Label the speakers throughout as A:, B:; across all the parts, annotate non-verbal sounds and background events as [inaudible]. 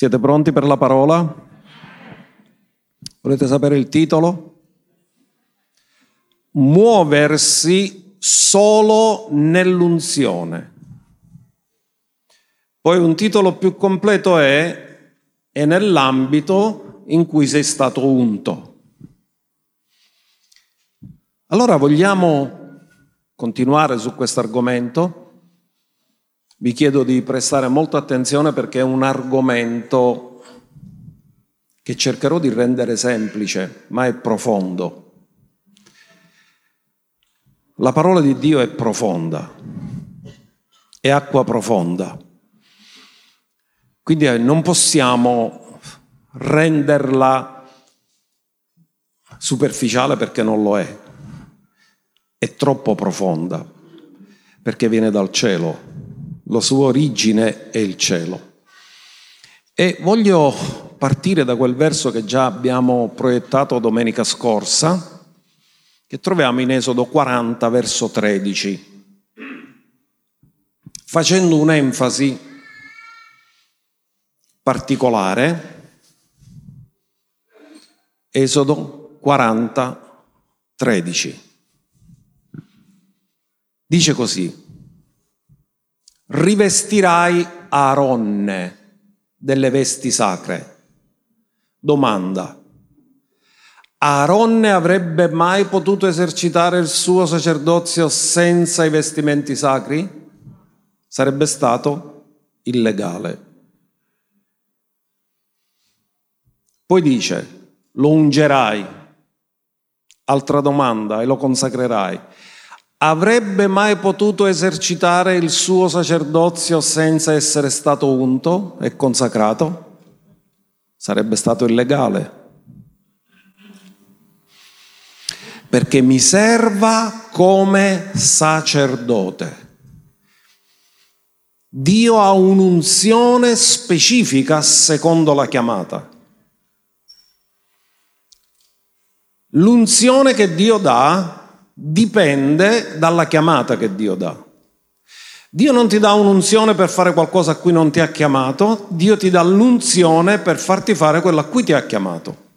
A: Siete pronti per la parola? Volete sapere il titolo? Muoversi solo nell'unzione. Poi un titolo più completo è è nell'ambito in cui sei stato unto. Allora vogliamo continuare su questo argomento? Vi chiedo di prestare molta attenzione perché è un argomento che cercherò di rendere semplice, ma è profondo. La parola di Dio è profonda, è acqua profonda. Quindi eh, non possiamo renderla superficiale perché non lo è. È troppo profonda perché viene dal cielo la sua origine è il cielo. E voglio partire da quel verso che già abbiamo proiettato domenica scorsa, che troviamo in Esodo 40, verso 13, facendo un'enfasi particolare. Esodo 40, 13. Dice così, rivestirai Aaronne delle vesti sacre. Domanda. Aaronne avrebbe mai potuto esercitare il suo sacerdozio senza i vestimenti sacri? Sarebbe stato illegale. Poi dice, lo ungerai. Altra domanda, e lo consacrerai avrebbe mai potuto esercitare il suo sacerdozio senza essere stato unto e consacrato? Sarebbe stato illegale. Perché mi serva come sacerdote. Dio ha un'unzione specifica secondo la chiamata. L'unzione che Dio dà dipende dalla chiamata che Dio dà. Dio non ti dà un'unzione per fare qualcosa a cui non ti ha chiamato, Dio ti dà l'unzione per farti fare quello a cui ti ha chiamato.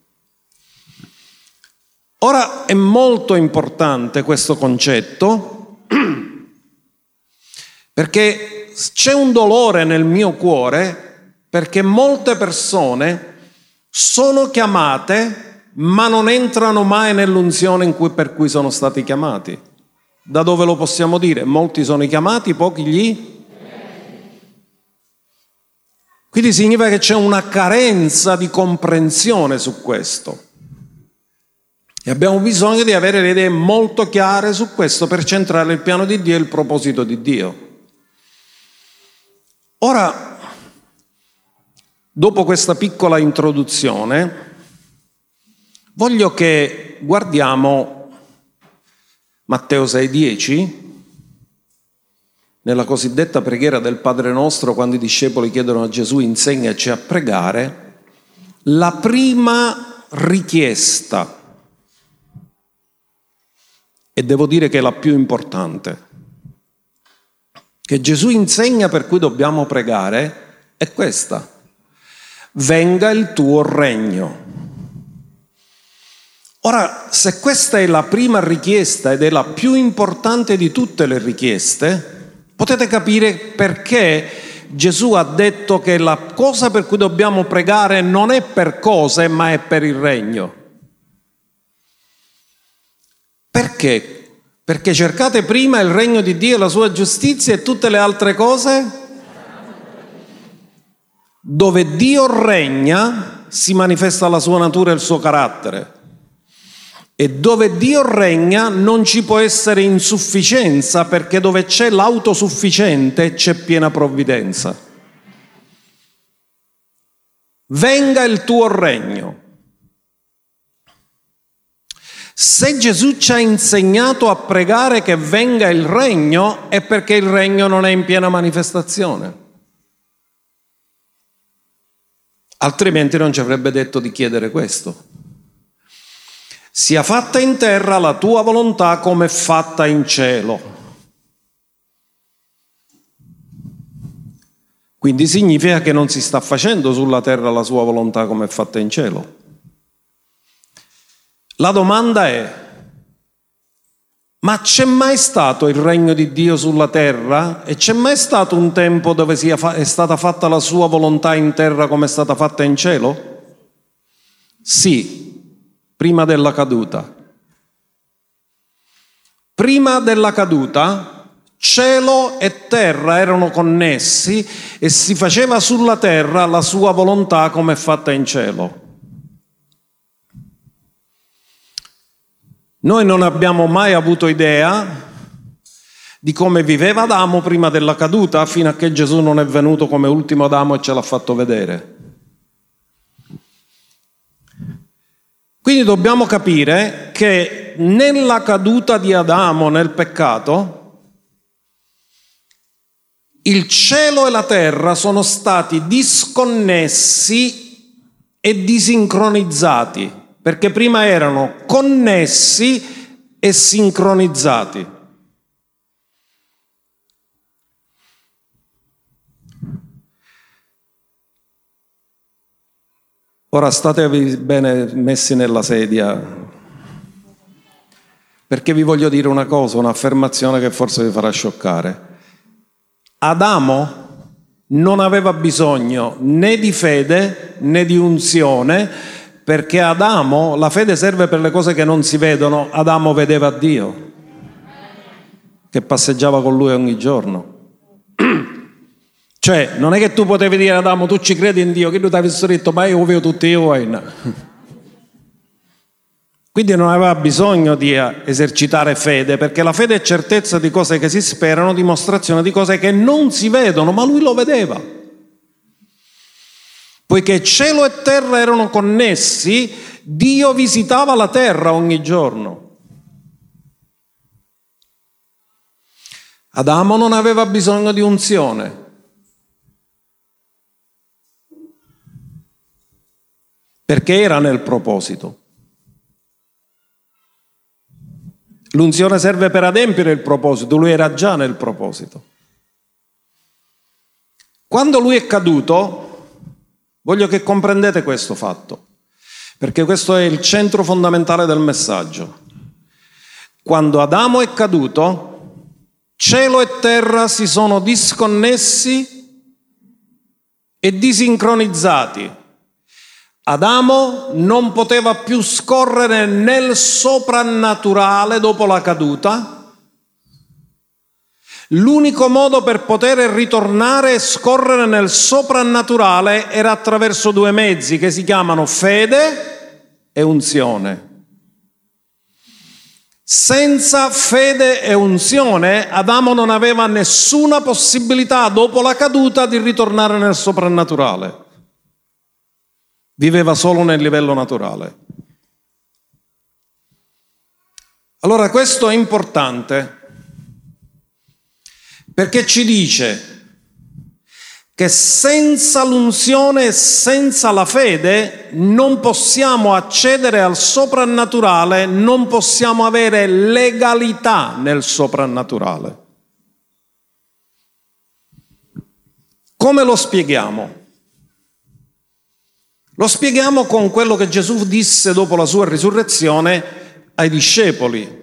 A: Ora è molto importante questo concetto [clears throat] perché c'è un dolore nel mio cuore perché molte persone sono chiamate ma non entrano mai nell'unzione cui, per cui sono stati chiamati. Da dove lo possiamo dire? Molti sono chiamati, pochi gli. Quindi significa che c'è una carenza di comprensione su questo. E abbiamo bisogno di avere le idee molto chiare su questo per centrare il piano di Dio e il proposito di Dio. Ora, dopo questa piccola introduzione, Voglio che guardiamo Matteo 6:10 nella cosiddetta preghiera del Padre nostro, quando i discepoli chiedono a Gesù insegnaci a pregare, la prima richiesta, e devo dire che è la più importante, che Gesù insegna per cui dobbiamo pregare, è questa. Venga il tuo regno. Ora, se questa è la prima richiesta ed è la più importante di tutte le richieste, potete capire perché Gesù ha detto che la cosa per cui dobbiamo pregare non è per cose, ma è per il regno. Perché? Perché cercate prima il regno di Dio, la sua giustizia e tutte le altre cose? Dove Dio regna si manifesta la sua natura e il suo carattere. E dove Dio regna non ci può essere insufficienza perché dove c'è l'autosufficiente c'è piena provvidenza. Venga il tuo regno. Se Gesù ci ha insegnato a pregare che venga il regno è perché il regno non è in piena manifestazione. Altrimenti non ci avrebbe detto di chiedere questo. Sia fatta in terra la tua volontà come fatta in cielo. Quindi significa che non si sta facendo sulla terra la sua volontà come è fatta in cielo. La domanda è, ma c'è mai stato il regno di Dio sulla terra? E c'è mai stato un tempo dove è stata fatta la sua volontà in terra come è stata fatta in cielo? Sì, prima della caduta. Prima della caduta Cielo e terra erano connessi e si faceva sulla terra la sua volontà come è fatta in cielo. Noi non abbiamo mai avuto idea di come viveva Adamo prima della caduta fino a che Gesù non è venuto come ultimo Adamo e ce l'ha fatto vedere. Quindi dobbiamo capire che nella caduta di Adamo, nel peccato, il cielo e la terra sono stati disconnessi e disincronizzati, perché prima erano connessi e sincronizzati. Ora state bene messi nella sedia, perché vi voglio dire una cosa, un'affermazione che forse vi farà scioccare. Adamo non aveva bisogno né di fede né di unzione, perché Adamo, la fede serve per le cose che non si vedono, Adamo vedeva Dio, che passeggiava con lui ogni giorno. [clears throat] Cioè, non è che tu potevi dire ad Adamo, tu ci credi in Dio, che tu ti avessi detto, ma io vedo tutti io. Quindi non aveva bisogno di eh, esercitare fede, perché la fede è certezza di cose che si sperano, dimostrazione di cose che non si vedono, ma lui lo vedeva. Poiché cielo e terra erano connessi, Dio visitava la terra ogni giorno. Adamo non aveva bisogno di unzione. Perché era nel proposito. L'unzione serve per adempiere il proposito, lui era già nel proposito. Quando lui è caduto, voglio che comprendete questo fatto, perché questo è il centro fondamentale del messaggio. Quando Adamo è caduto, cielo e terra si sono disconnessi e disincronizzati Adamo non poteva più scorrere nel soprannaturale dopo la caduta. L'unico modo per poter ritornare e scorrere nel soprannaturale era attraverso due mezzi che si chiamano fede e unzione. Senza fede e unzione Adamo non aveva nessuna possibilità dopo la caduta di ritornare nel soprannaturale viveva solo nel livello naturale. Allora questo è importante perché ci dice che senza l'unzione e senza la fede non possiamo accedere al soprannaturale, non possiamo avere legalità nel soprannaturale. Come lo spieghiamo? Lo spieghiamo con quello che Gesù disse dopo la sua risurrezione ai discepoli.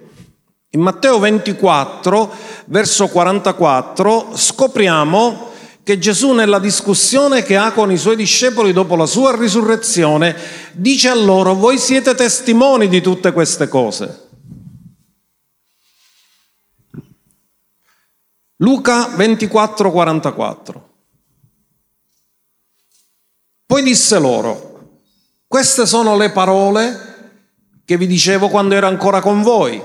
A: In Matteo 24, verso 44, scopriamo che Gesù nella discussione che ha con i suoi discepoli dopo la sua risurrezione dice a loro, voi siete testimoni di tutte queste cose. Luca 24, 44. Poi disse loro, queste sono le parole che vi dicevo quando ero ancora con voi,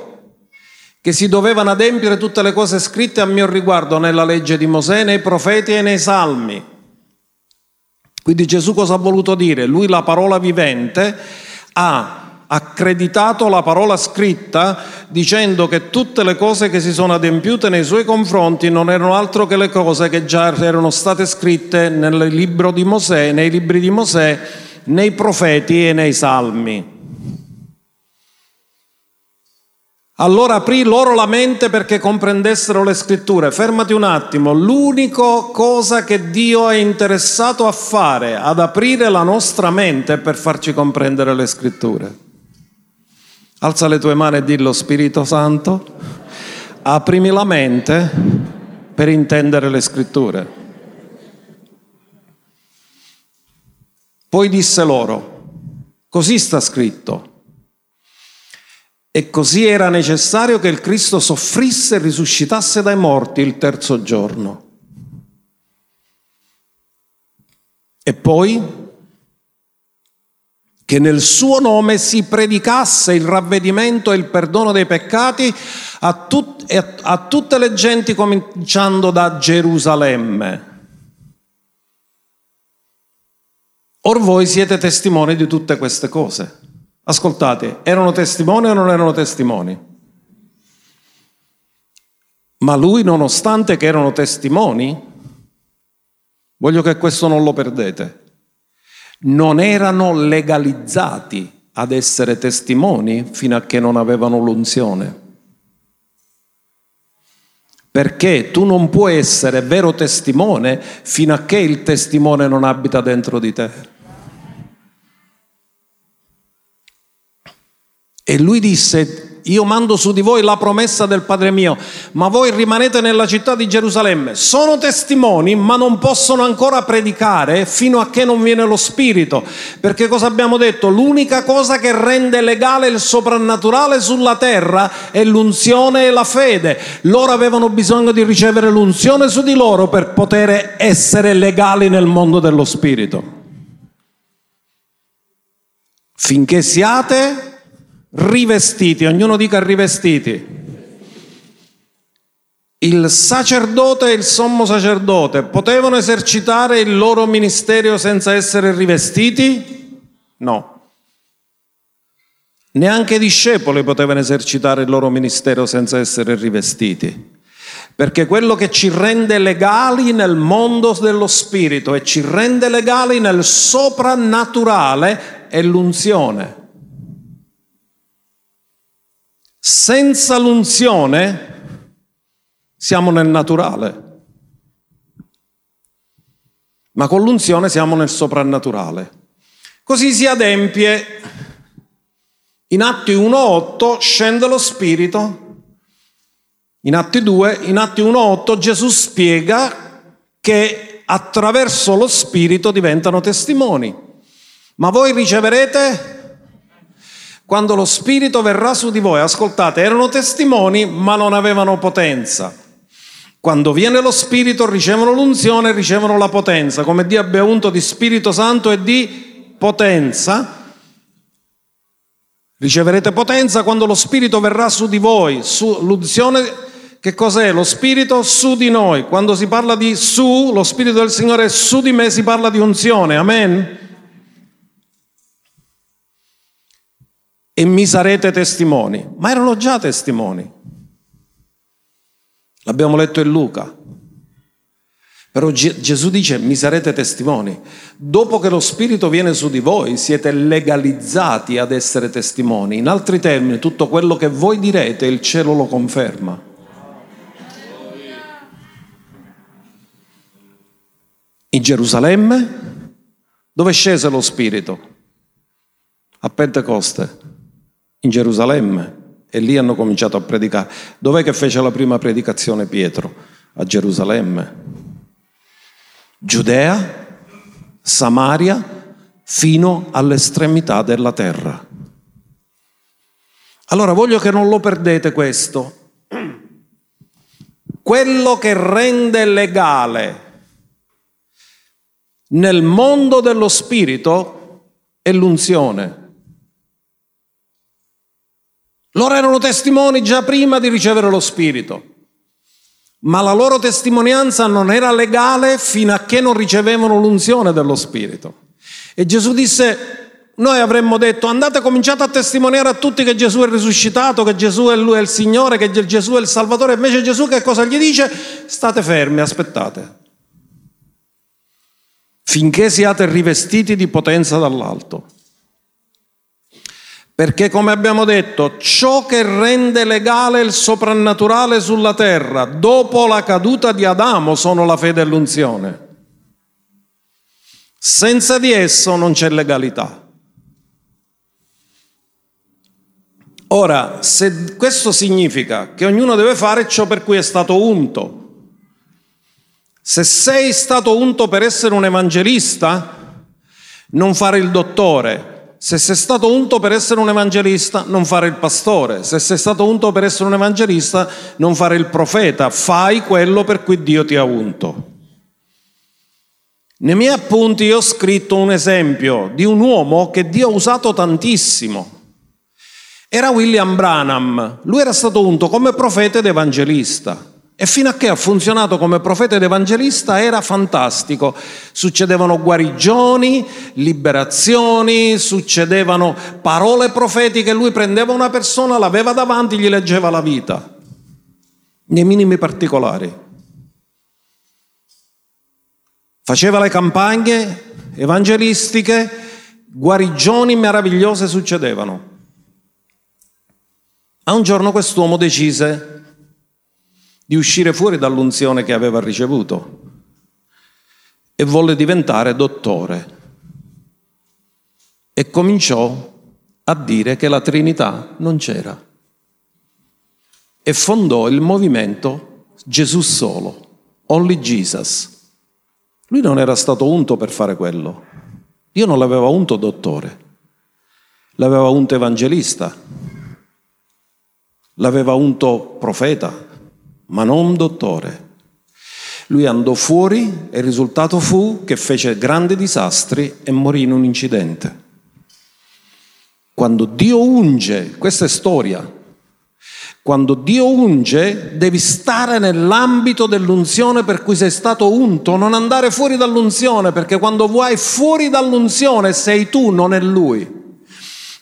A: che si dovevano adempiere tutte le cose scritte a mio riguardo nella legge di Mosè, nei profeti e nei salmi. Quindi Gesù cosa ha voluto dire? Lui la parola vivente ha accreditato la parola scritta dicendo che tutte le cose che si sono adempiute nei suoi confronti non erano altro che le cose che già erano state scritte nel libro di Mosè, nei libri di Mosè, nei profeti e nei salmi. Allora aprì loro la mente perché comprendessero le scritture. Fermati un attimo, l'unica cosa che Dio è interessato a fare, ad aprire la nostra mente per farci comprendere le scritture. Alza le tue mani e dillo Spirito Santo, aprimi la mente per intendere le scritture. Poi disse loro, così sta scritto e così era necessario che il Cristo soffrisse e risuscitasse dai morti il terzo giorno. E poi che nel suo nome si predicasse il ravvedimento e il perdono dei peccati a, tut- a tutte le genti cominciando da Gerusalemme. Or voi siete testimoni di tutte queste cose. Ascoltate, erano testimoni o non erano testimoni? Ma lui, nonostante che erano testimoni, voglio che questo non lo perdete, non erano legalizzati ad essere testimoni fino a che non avevano l'unzione. Perché tu non puoi essere vero testimone fino a che il testimone non abita dentro di te. E lui disse, io mando su di voi la promessa del Padre mio, ma voi rimanete nella città di Gerusalemme. Sono testimoni, ma non possono ancora predicare fino a che non viene lo Spirito. Perché cosa abbiamo detto? L'unica cosa che rende legale il soprannaturale sulla terra è l'unzione e la fede. Loro avevano bisogno di ricevere l'unzione su di loro per poter essere legali nel mondo dello Spirito. Finché siate rivestiti, ognuno dica rivestiti. Il sacerdote e il sommo sacerdote potevano esercitare il loro ministero senza essere rivestiti? No. Neanche i discepoli potevano esercitare il loro ministero senza essere rivestiti. Perché quello che ci rende legali nel mondo dello spirito e ci rende legali nel soprannaturale è l'unzione. Senza l'unzione siamo nel naturale, ma con l'unzione siamo nel soprannaturale. Così si adempie. In Atti 1.8 scende lo Spirito. In Atti 2, in Atti 1.8 Gesù spiega che attraverso lo Spirito diventano testimoni. Ma voi riceverete quando lo Spirito verrà su di voi, ascoltate, erano testimoni ma non avevano potenza. Quando viene lo Spirito ricevono l'unzione e ricevono la potenza, come Dio abbia unto di Spirito Santo e di potenza. Riceverete potenza quando lo Spirito verrà su di voi. Su, l'unzione che cos'è? Lo Spirito su di noi. Quando si parla di su, lo Spirito del Signore su di me, si parla di unzione. Amen. E mi sarete testimoni. Ma erano già testimoni. L'abbiamo letto in Luca. Però Gesù dice mi sarete testimoni. Dopo che lo Spirito viene su di voi, siete legalizzati ad essere testimoni. In altri termini, tutto quello che voi direte, il cielo lo conferma. In Gerusalemme, dove scese lo Spirito? A Pentecoste in Gerusalemme e lì hanno cominciato a predicare. Dov'è che fece la prima predicazione Pietro? A Gerusalemme. Giudea, Samaria, fino all'estremità della terra. Allora voglio che non lo perdete questo. Quello che rende legale nel mondo dello spirito è l'unzione. Loro erano testimoni già prima di ricevere lo Spirito, ma la loro testimonianza non era legale fino a che non ricevevano l'unzione dello Spirito. E Gesù disse, noi avremmo detto andate cominciate a testimoniare a tutti che Gesù è risuscitato, che Gesù è lui è il Signore, che Gesù è il Salvatore, invece Gesù che cosa gli dice? State fermi, aspettate, finché siate rivestiti di potenza dall'alto. Perché come abbiamo detto, ciò che rende legale il soprannaturale sulla terra dopo la caduta di Adamo sono la fede e l'unzione. Senza di esso non c'è legalità. Ora, se questo significa che ognuno deve fare ciò per cui è stato unto, se sei stato unto per essere un evangelista, non fare il dottore. Se sei stato unto per essere un evangelista, non fare il pastore. Se sei stato unto per essere un evangelista, non fare il profeta. Fai quello per cui Dio ti ha unto. Nei miei appunti io ho scritto un esempio di un uomo che Dio ha usato tantissimo. Era William Branham, lui era stato unto come profeta ed evangelista. E fino a che ha funzionato come profeta ed evangelista era fantastico. Succedevano guarigioni, liberazioni, succedevano parole profetiche. Lui prendeva una persona, l'aveva davanti, gli leggeva la vita, nei minimi particolari. Faceva le campagne evangelistiche, guarigioni meravigliose succedevano. A un giorno quest'uomo decise di uscire fuori dall'unzione che aveva ricevuto e volle diventare dottore. E cominciò a dire che la Trinità non c'era. E fondò il movimento Gesù solo, Only Jesus. Lui non era stato unto per fare quello. Dio non l'aveva unto dottore, l'aveva unto evangelista, l'aveva unto profeta, ma non dottore. Lui andò fuori e il risultato fu che fece grandi disastri e morì in un incidente. Quando Dio unge, questa è storia, quando Dio unge, devi stare nell'ambito dell'unzione per cui sei stato unto, non andare fuori dall'unzione, perché quando vuoi fuori dall'unzione sei tu, non è Lui.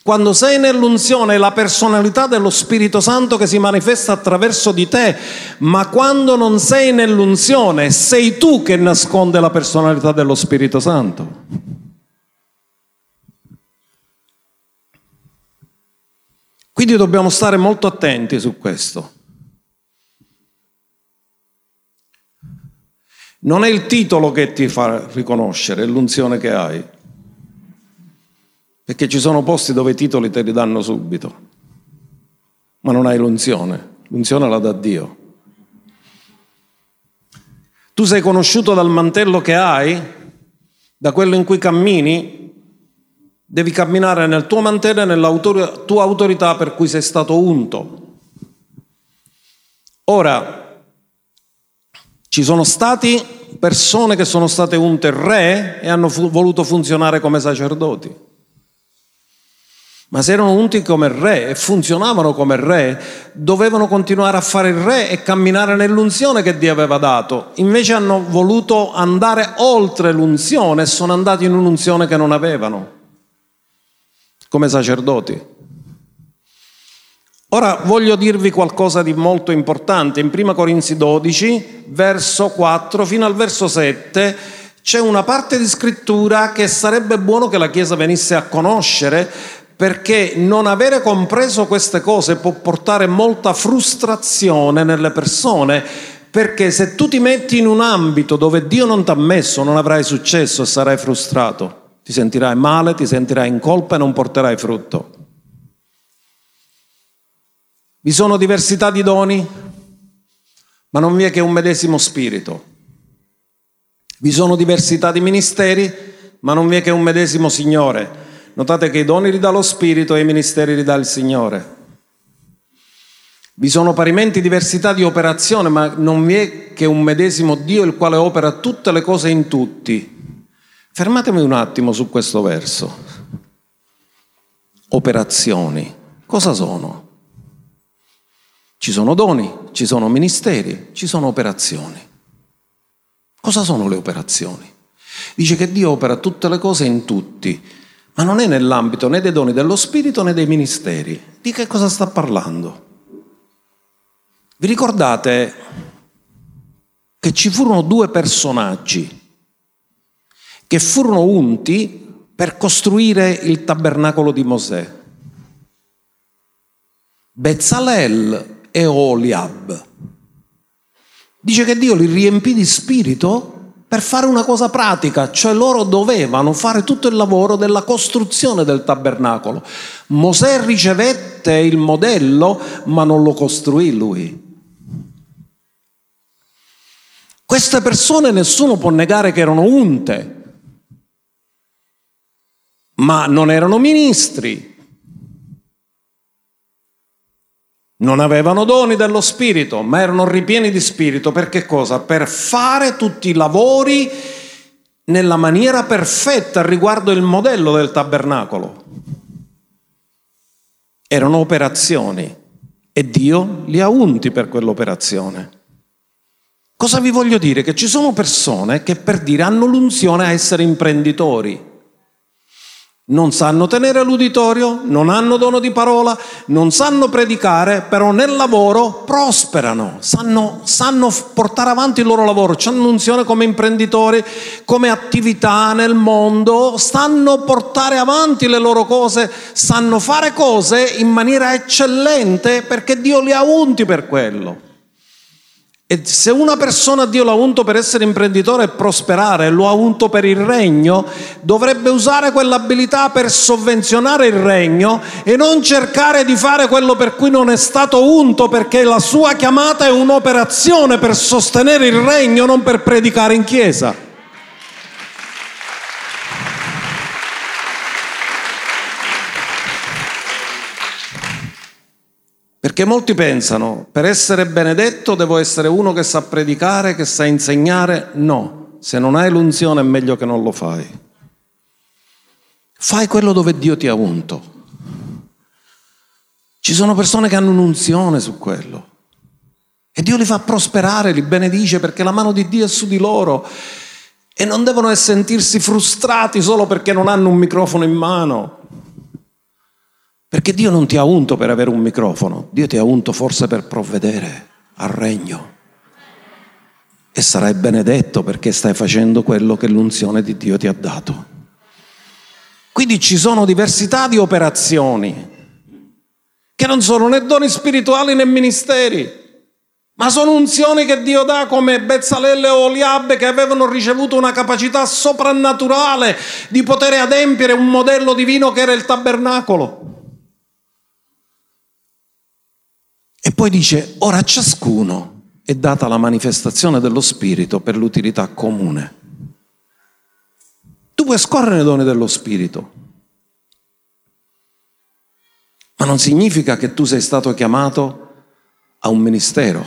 A: Quando sei nell'unzione è la personalità dello Spirito Santo che si manifesta attraverso di te, ma quando non sei nell'unzione sei tu che nasconde la personalità dello Spirito Santo. Quindi dobbiamo stare molto attenti su questo. Non è il titolo che ti fa riconoscere, è l'unzione che hai. Perché ci sono posti dove i titoli te li danno subito, ma non hai l'unzione. L'unzione la dà Dio. Tu sei conosciuto dal mantello che hai, da quello in cui cammini, Devi camminare nel tuo mantello e nella tua autorità per cui sei stato unto. Ora, ci sono stati persone che sono state unte re e hanno fu- voluto funzionare come sacerdoti. Ma se erano unti come re e funzionavano come re, dovevano continuare a fare il re e camminare nell'unzione che Dio aveva dato. Invece hanno voluto andare oltre l'unzione e sono andati in un'unzione che non avevano come sacerdoti. Ora voglio dirvi qualcosa di molto importante. In 1 Corinzi 12, verso 4 fino al verso 7, c'è una parte di scrittura che sarebbe buono che la Chiesa venisse a conoscere perché non avere compreso queste cose può portare molta frustrazione nelle persone, perché se tu ti metti in un ambito dove Dio non ti ha messo non avrai successo e sarai frustrato. Ti sentirai male, ti sentirai in colpa e non porterai frutto. Vi sono diversità di doni, ma non vi è che un medesimo spirito. Vi sono diversità di ministeri, ma non vi è che un medesimo Signore. Notate che i doni li dà lo Spirito e i ministeri li dà il Signore. Vi sono parimenti diversità di operazione, ma non vi è che un medesimo Dio il quale opera tutte le cose in tutti. Fermatemi un attimo su questo verso. Operazioni. Cosa sono? Ci sono doni, ci sono ministeri, ci sono operazioni. Cosa sono le operazioni? Dice che Dio opera tutte le cose in tutti, ma non è nell'ambito né dei doni dello Spirito né dei ministeri. Di che cosa sta parlando? Vi ricordate che ci furono due personaggi che furono unti per costruire il tabernacolo di Mosè. Bezzalel e Oliab. Dice che Dio li riempì di spirito per fare una cosa pratica, cioè loro dovevano fare tutto il lavoro della costruzione del tabernacolo. Mosè ricevette il modello, ma non lo costruì lui. Queste persone nessuno può negare che erano unte, ma non erano ministri, Non avevano doni dello Spirito, ma erano ripieni di Spirito. Per che cosa? Per fare tutti i lavori nella maniera perfetta riguardo il modello del tabernacolo. Erano operazioni e Dio li ha unti per quell'operazione. Cosa vi voglio dire? Che ci sono persone che per dire hanno l'unzione a essere imprenditori non sanno tenere l'uditorio, non hanno dono di parola, non sanno predicare, però nel lavoro prosperano, sanno, sanno portare avanti il loro lavoro, hanno unzione come imprenditori, come attività nel mondo, sanno portare avanti le loro cose, sanno fare cose in maniera eccellente perché Dio li ha unti per quello. E se una persona Dio l'ha unto per essere imprenditore e prosperare, lo ha unto per il regno, dovrebbe usare quell'abilità per sovvenzionare il regno e non cercare di fare quello per cui non è stato unto, perché la sua chiamata è un'operazione per sostenere il regno, non per predicare in chiesa. Perché molti pensano, per essere benedetto devo essere uno che sa predicare, che sa insegnare. No, se non hai l'unzione è meglio che non lo fai. Fai quello dove Dio ti ha unto. Ci sono persone che hanno un'unzione su quello. E Dio li fa prosperare, li benedice perché la mano di Dio è su di loro. E non devono sentirsi frustrati solo perché non hanno un microfono in mano. Perché Dio non ti ha unto per avere un microfono, Dio ti ha unto forse per provvedere al regno. E sarai benedetto perché stai facendo quello che l'unzione di Dio ti ha dato. Quindi ci sono diversità di operazioni che non sono né doni spirituali né ministeri, ma sono unzioni che Dio dà come Bezzalelle o Oliabbe che avevano ricevuto una capacità soprannaturale di poter adempiere un modello divino che era il tabernacolo. E poi dice, ora a ciascuno è data la manifestazione dello Spirito per l'utilità comune. Tu puoi scorrere nei doni dello Spirito, ma non significa che tu sei stato chiamato a un ministero.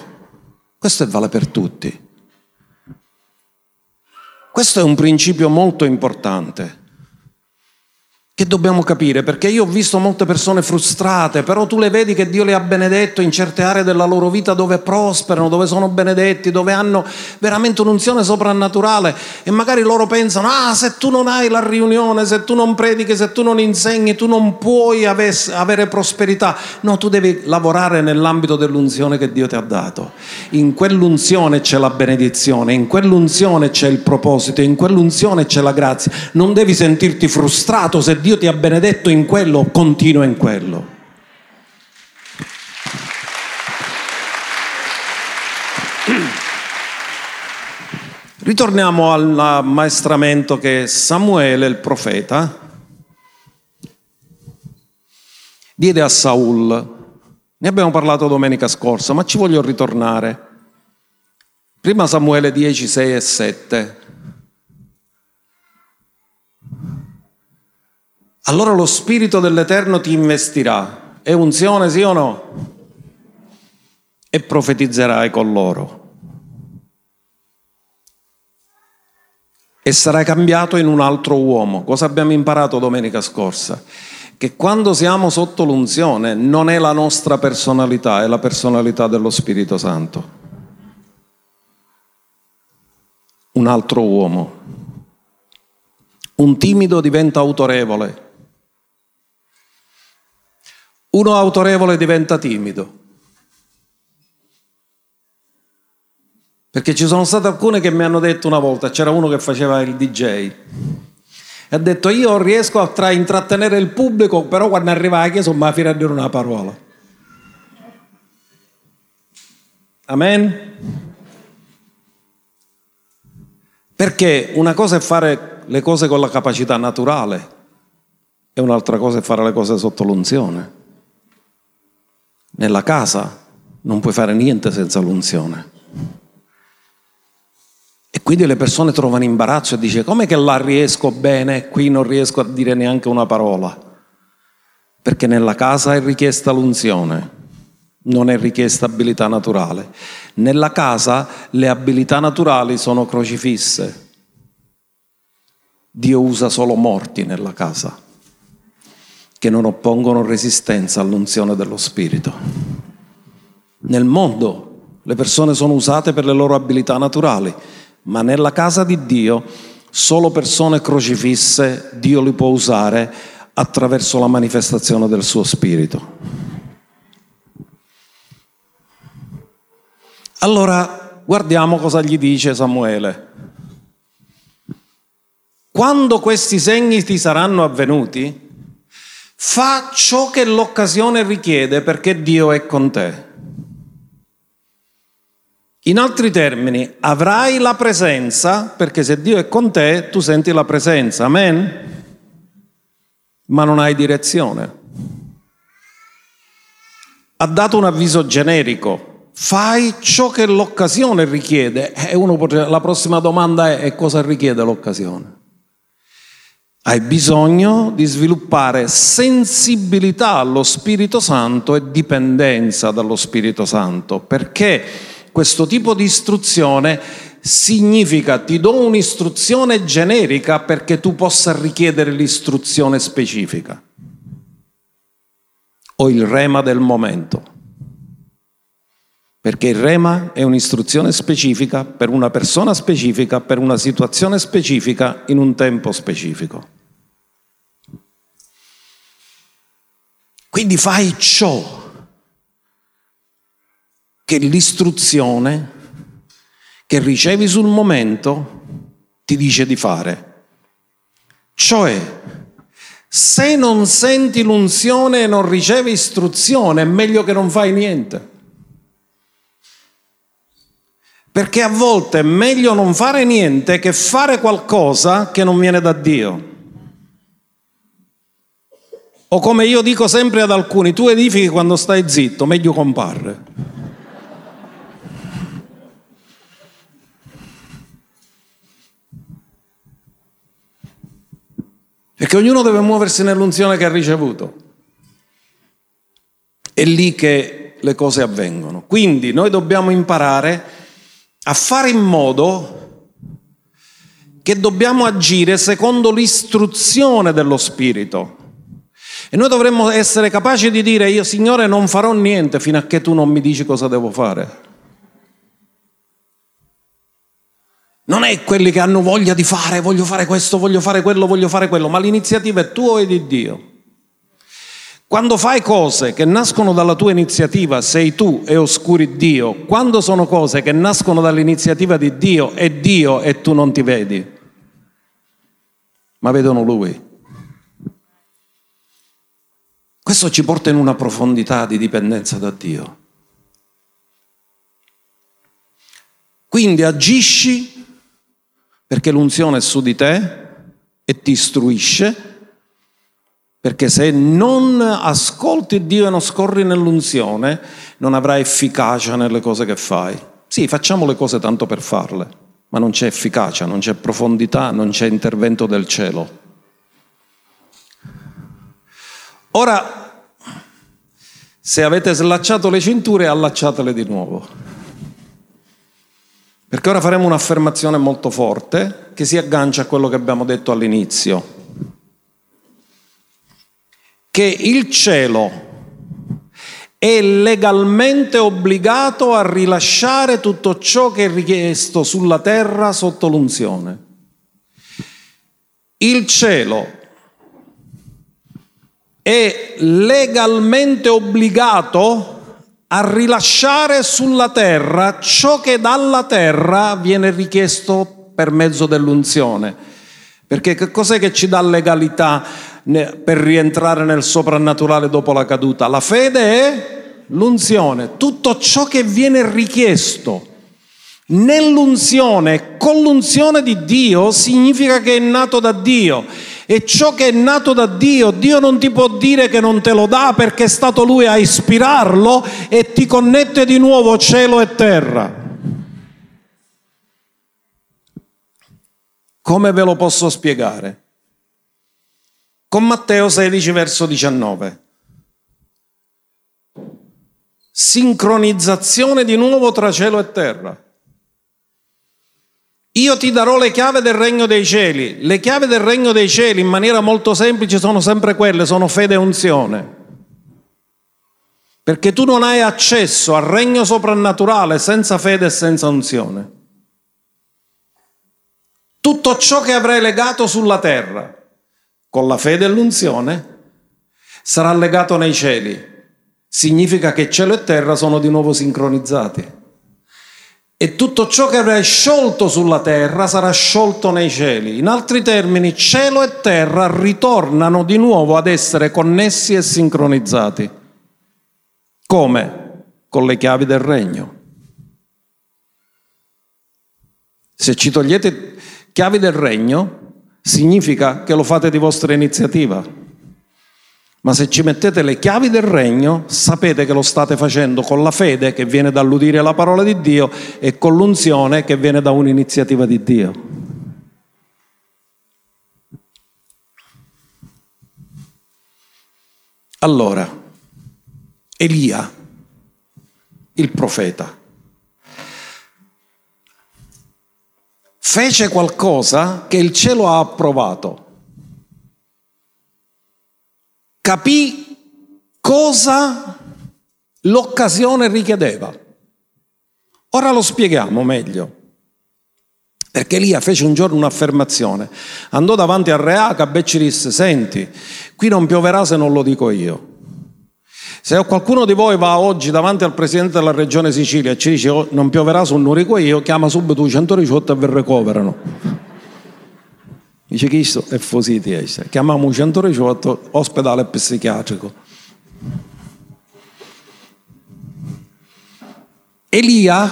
A: Questo vale per tutti. Questo è un principio molto importante che dobbiamo capire, perché io ho visto molte persone frustrate, però tu le vedi che Dio le ha benedetto in certe aree della loro vita dove prosperano, dove sono benedetti, dove hanno veramente un'unzione soprannaturale e magari loro pensano, ah se tu non hai la riunione, se tu non predichi, se tu non insegni, tu non puoi avere prosperità. No, tu devi lavorare nell'ambito dell'unzione che Dio ti ha dato. In quell'unzione c'è la benedizione, in quell'unzione c'è il proposito, in quell'unzione c'è la grazia. Non devi sentirti frustrato se Dio Dio ti ha benedetto in quello, continua in quello. Ritorniamo al maestramento che Samuele, il profeta, diede a Saul. Ne abbiamo parlato domenica scorsa, ma ci voglio ritornare. Prima Samuele 10, 6 e 7. Allora lo Spirito dell'Eterno ti investirà. È unzione, sì o no? E profetizzerai con loro. E sarai cambiato in un altro uomo. Cosa abbiamo imparato domenica scorsa? Che quando siamo sotto l'unzione non è la nostra personalità, è la personalità dello Spirito Santo. Un altro uomo. Un timido diventa autorevole uno autorevole diventa timido. Perché ci sono state alcune che mi hanno detto una volta, c'era uno che faceva il DJ, e ha detto io riesco a tra- intrattenere il pubblico, però quando arriva a chiesa non mi a dire una parola. Amen? Perché una cosa è fare le cose con la capacità naturale e un'altra cosa è fare le cose sotto l'unzione. Nella casa non puoi fare niente senza l'unzione. E quindi le persone trovano imbarazzo e dicono come che là riesco bene, qui non riesco a dire neanche una parola. Perché nella casa è richiesta l'unzione, non è richiesta abilità naturale. Nella casa le abilità naturali sono crocifisse. Dio usa solo morti nella casa, che non oppongono resistenza all'unzione dello Spirito. Nel mondo le persone sono usate per le loro abilità naturali ma nella casa di Dio solo persone crocifisse Dio li può usare attraverso la manifestazione del suo spirito. Allora guardiamo cosa gli dice Samuele. Quando questi segni ti saranno avvenuti, fa ciò che l'occasione richiede perché Dio è con te. In altri termini, avrai la presenza, perché se Dio è con te, tu senti la presenza, amen? Ma non hai direzione. Ha dato un avviso generico, fai ciò che l'occasione richiede. E potrebbe, la prossima domanda è, è cosa richiede l'occasione? Hai bisogno di sviluppare sensibilità allo Spirito Santo e dipendenza dallo Spirito Santo, perché questo tipo di istruzione significa ti do un'istruzione generica perché tu possa richiedere l'istruzione specifica o il rema del momento. Perché il rema è un'istruzione specifica per una persona specifica, per una situazione specifica, in un tempo specifico. Quindi fai ciò che l'istruzione che ricevi sul momento ti dice di fare. Cioè, se non senti l'unzione e non ricevi istruzione, è meglio che non fai niente. Perché a volte è meglio non fare niente che fare qualcosa che non viene da Dio. O come io dico sempre ad alcuni, tu edifichi quando stai zitto, meglio comparre. Perché ognuno deve muoversi nell'unzione che ha ricevuto. È lì che le cose avvengono. Quindi noi dobbiamo imparare a fare in modo che dobbiamo agire secondo l'istruzione dello Spirito. E noi dovremmo essere capaci di dire io Signore non farò niente fino a che tu non mi dici cosa devo fare. Non è quelli che hanno voglia di fare, voglio fare questo, voglio fare quello, voglio fare quello, ma l'iniziativa è tua e di Dio. Quando fai cose che nascono dalla tua iniziativa, sei tu e oscuri Dio. Quando sono cose che nascono dall'iniziativa di Dio, è Dio e tu non ti vedi, ma vedono Lui. Questo ci porta in una profondità di dipendenza da Dio. Quindi agisci perché l'unzione è su di te e ti istruisce, perché se non ascolti Dio e non scorri nell'unzione, non avrai efficacia nelle cose che fai. Sì, facciamo le cose tanto per farle, ma non c'è efficacia, non c'è profondità, non c'è intervento del cielo. Ora, se avete slacciato le cinture, allacciatele di nuovo. Perché ora faremo un'affermazione molto forte che si aggancia a quello che abbiamo detto all'inizio. Che il cielo è legalmente obbligato a rilasciare tutto ciò che è richiesto sulla terra sotto l'unzione. Il cielo è legalmente obbligato a rilasciare sulla terra ciò che dalla terra viene richiesto per mezzo dell'unzione. Perché che cos'è che ci dà legalità per rientrare nel soprannaturale dopo la caduta? La fede e l'unzione, tutto ciò che viene richiesto nell'unzione, con l'unzione di Dio, significa che è nato da Dio. E ciò che è nato da Dio, Dio non ti può dire che non te lo dà perché è stato Lui a ispirarlo e ti connette di nuovo cielo e terra. Come ve lo posso spiegare? Con Matteo 16 verso 19. Sincronizzazione di nuovo tra cielo e terra. Io ti darò le chiavi del regno dei cieli. Le chiavi del regno dei cieli in maniera molto semplice sono sempre quelle, sono fede e unzione. Perché tu non hai accesso al regno soprannaturale senza fede e senza unzione. Tutto ciò che avrai legato sulla terra con la fede e l'unzione sarà legato nei cieli. Significa che cielo e terra sono di nuovo sincronizzati. E tutto ciò che avrai sciolto sulla terra sarà sciolto nei cieli. In altri termini, cielo e terra ritornano di nuovo ad essere connessi e sincronizzati. Come? Con le chiavi del regno. Se ci togliete Chiavi del regno significa che lo fate di vostra iniziativa. Ma se ci mettete le chiavi del regno, sapete che lo state facendo con la fede che viene dall'udire la parola di Dio e con l'unzione che viene da un'iniziativa di Dio. Allora, Elia, il profeta, fece qualcosa che il cielo ha approvato. Capì cosa l'occasione richiedeva. Ora lo spieghiamo meglio. Perché Elia fece un giorno un'affermazione, andò davanti al re Acab e ci disse, senti, qui non pioverà se non lo dico io. Se qualcuno di voi va oggi davanti al presidente della regione Sicilia e ci dice oh, non pioverà sul Nuriquio, chiama subito i 118 e vi recoverano. Dice questo è fositi, chiamiamo 118 ospedale psichiatrico. Elia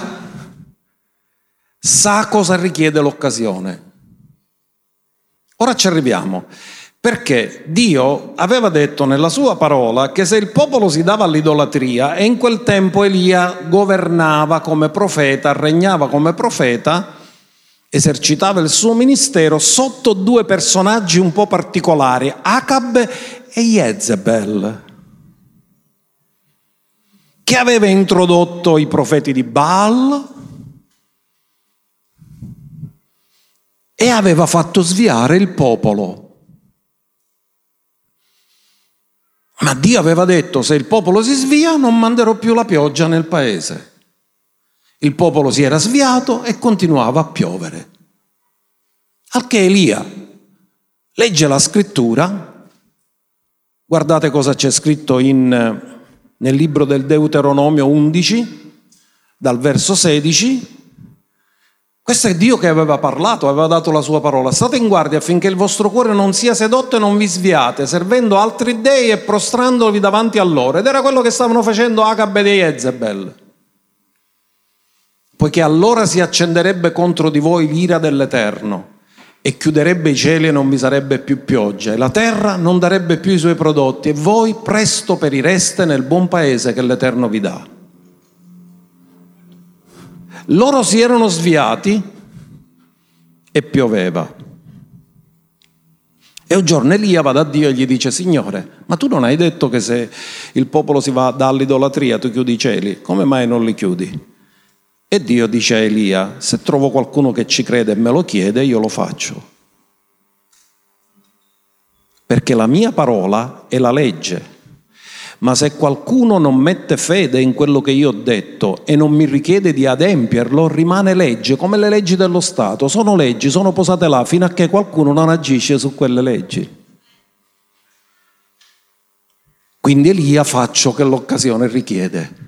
A: sa cosa richiede l'occasione. Ora ci arriviamo. Perché Dio aveva detto nella sua parola che se il popolo si dava all'idolatria e in quel tempo Elia governava come profeta, regnava come profeta, esercitava il suo ministero sotto due personaggi un po' particolari, Acab e Jezebel, che aveva introdotto i profeti di Baal e aveva fatto sviare il popolo. Ma Dio aveva detto se il popolo si svia non manderò più la pioggia nel paese. Il popolo si era sviato e continuava a piovere. Al che Elia legge la scrittura, guardate cosa c'è scritto in, nel libro del Deuteronomio 11, dal verso 16, questo è Dio che aveva parlato, aveva dato la sua parola. State in guardia affinché il vostro cuore non sia sedotto e non vi sviate, servendo altri dei e prostrandovi davanti a loro. Ed era quello che stavano facendo Acab e Jezebel. Poiché allora si accenderebbe contro di voi l'ira dell'Eterno e chiuderebbe i cieli e non vi sarebbe più pioggia e la terra non darebbe più i suoi prodotti e voi presto perireste nel buon paese che l'Eterno vi dà. Loro si erano sviati e pioveva. E un giorno Elia va da Dio e gli dice, Signore, ma tu non hai detto che se il popolo si va dall'idolatria tu chiudi i cieli, come mai non li chiudi? E Dio dice a Elia, se trovo qualcuno che ci crede e me lo chiede, io lo faccio. Perché la mia parola è la legge ma se qualcuno non mette fede in quello che io ho detto e non mi richiede di adempierlo, rimane legge, come le leggi dello Stato. Sono leggi, sono posate là fino a che qualcuno non agisce su quelle leggi. Quindi Elia faccio che l'occasione richiede.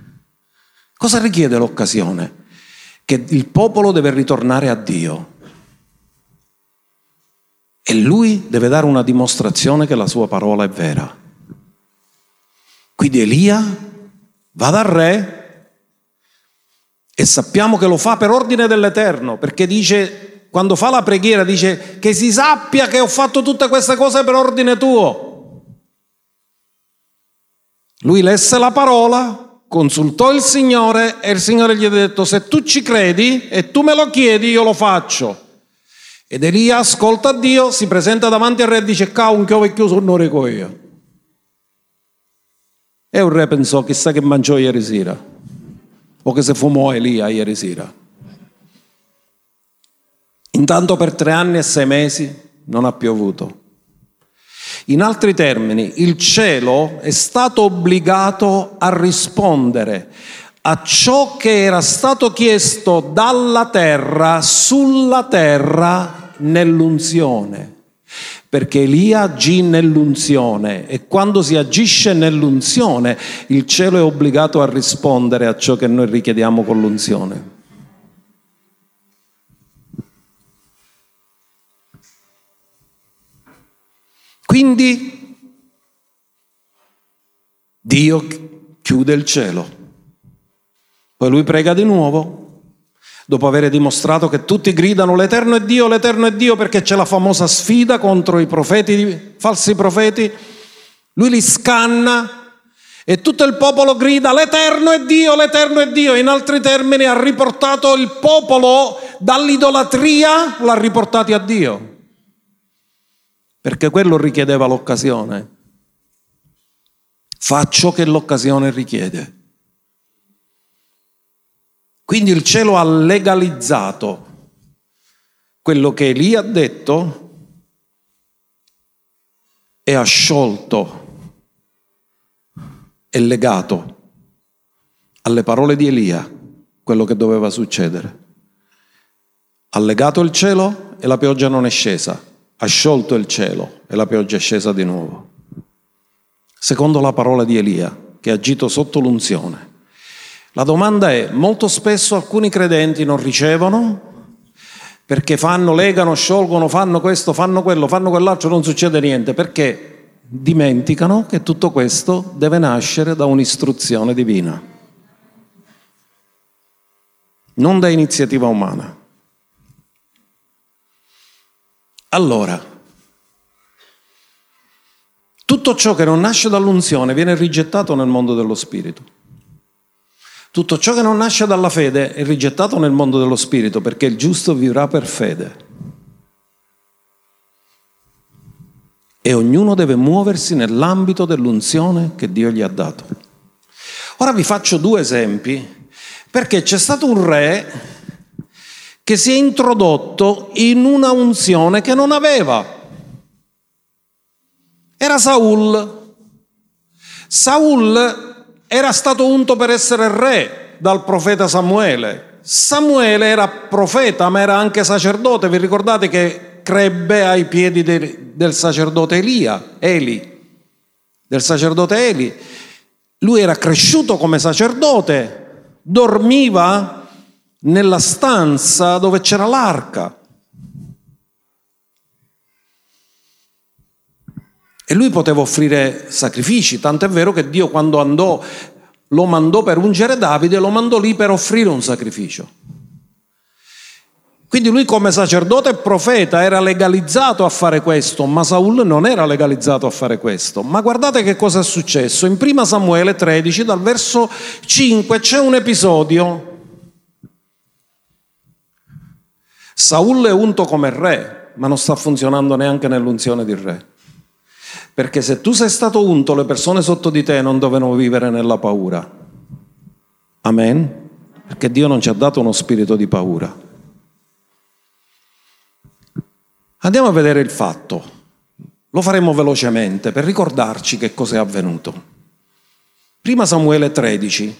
A: Cosa richiede l'occasione? Che il popolo deve ritornare a Dio. E lui deve dare una dimostrazione che la sua parola è vera. Quindi Elia va dal re e sappiamo che lo fa per ordine dell'Eterno, perché dice, quando fa la preghiera, dice che si sappia che ho fatto tutte queste cose per ordine tuo. Lui lesse la parola, consultò il Signore e il Signore gli ha detto, se tu ci credi e tu me lo chiedi, io lo faccio. Ed Elia ascolta Dio, si presenta davanti al re e dice, cau un chiovo chiuso un orico io. E un re pensò, chissà che mangiò ieri sera, o che se fumò Elia ieri sera. Intanto per tre anni e sei mesi non ha piovuto. In altri termini, il cielo è stato obbligato a rispondere a ciò che era stato chiesto dalla terra sulla terra nell'unzione. Perché Elia agì nell'unzione e quando si agisce nell'unzione il cielo è obbligato a rispondere a ciò che noi richiediamo con l'unzione. Quindi Dio chiude il cielo. Poi lui prega di nuovo, dopo aver dimostrato che tutti gridano l'Eterno è Dio, l'Eterno è Dio, perché c'è la famosa sfida contro i profeti, falsi profeti. Lui li scanna e tutto il popolo grida l'Eterno è Dio, l'Eterno è Dio. In altri termini ha riportato il popolo dall'idolatria, l'ha riportati a Dio perché quello richiedeva l'occasione. Faccio che l'occasione richiede. Quindi il cielo ha legalizzato quello che Elia ha detto e ha sciolto e legato alle parole di Elia quello che doveva succedere. Ha legato il cielo e la pioggia non è scesa ha sciolto il cielo e la pioggia è scesa di nuovo. Secondo la parola di Elia, che ha agito sotto l'unzione. La domanda è, molto spesso alcuni credenti non ricevono perché fanno, legano, sciolgono, fanno questo, fanno quello, fanno quell'altro, non succede niente, perché dimenticano che tutto questo deve nascere da un'istruzione divina, non da iniziativa umana. Allora, tutto ciò che non nasce dall'unzione viene rigettato nel mondo dello spirito. Tutto ciò che non nasce dalla fede è rigettato nel mondo dello spirito perché il giusto vivrà per fede. E ognuno deve muoversi nell'ambito dell'unzione che Dio gli ha dato. Ora vi faccio due esempi perché c'è stato un re che si è introdotto in una unzione che non aveva. Era Saul. Saul era stato unto per essere re dal profeta Samuele. Samuele era profeta ma era anche sacerdote. Vi ricordate che crebbe ai piedi de, del sacerdote Elia, Eli, del sacerdote Eli. Lui era cresciuto come sacerdote, dormiva nella stanza dove c'era l'arca. E lui poteva offrire sacrifici, tant'è vero che Dio quando andò, lo mandò per ungere Davide, lo mandò lì per offrire un sacrificio. Quindi lui come sacerdote e profeta era legalizzato a fare questo, ma Saul non era legalizzato a fare questo. Ma guardate che cosa è successo. In 1 Samuele 13, dal verso 5, c'è un episodio Saul è unto come re, ma non sta funzionando neanche nell'unzione di re. Perché se tu sei stato unto, le persone sotto di te non devono vivere nella paura. Amen? Perché Dio non ci ha dato uno spirito di paura. Andiamo a vedere il fatto. Lo faremo velocemente per ricordarci che cosa è avvenuto. Prima Samuele 13,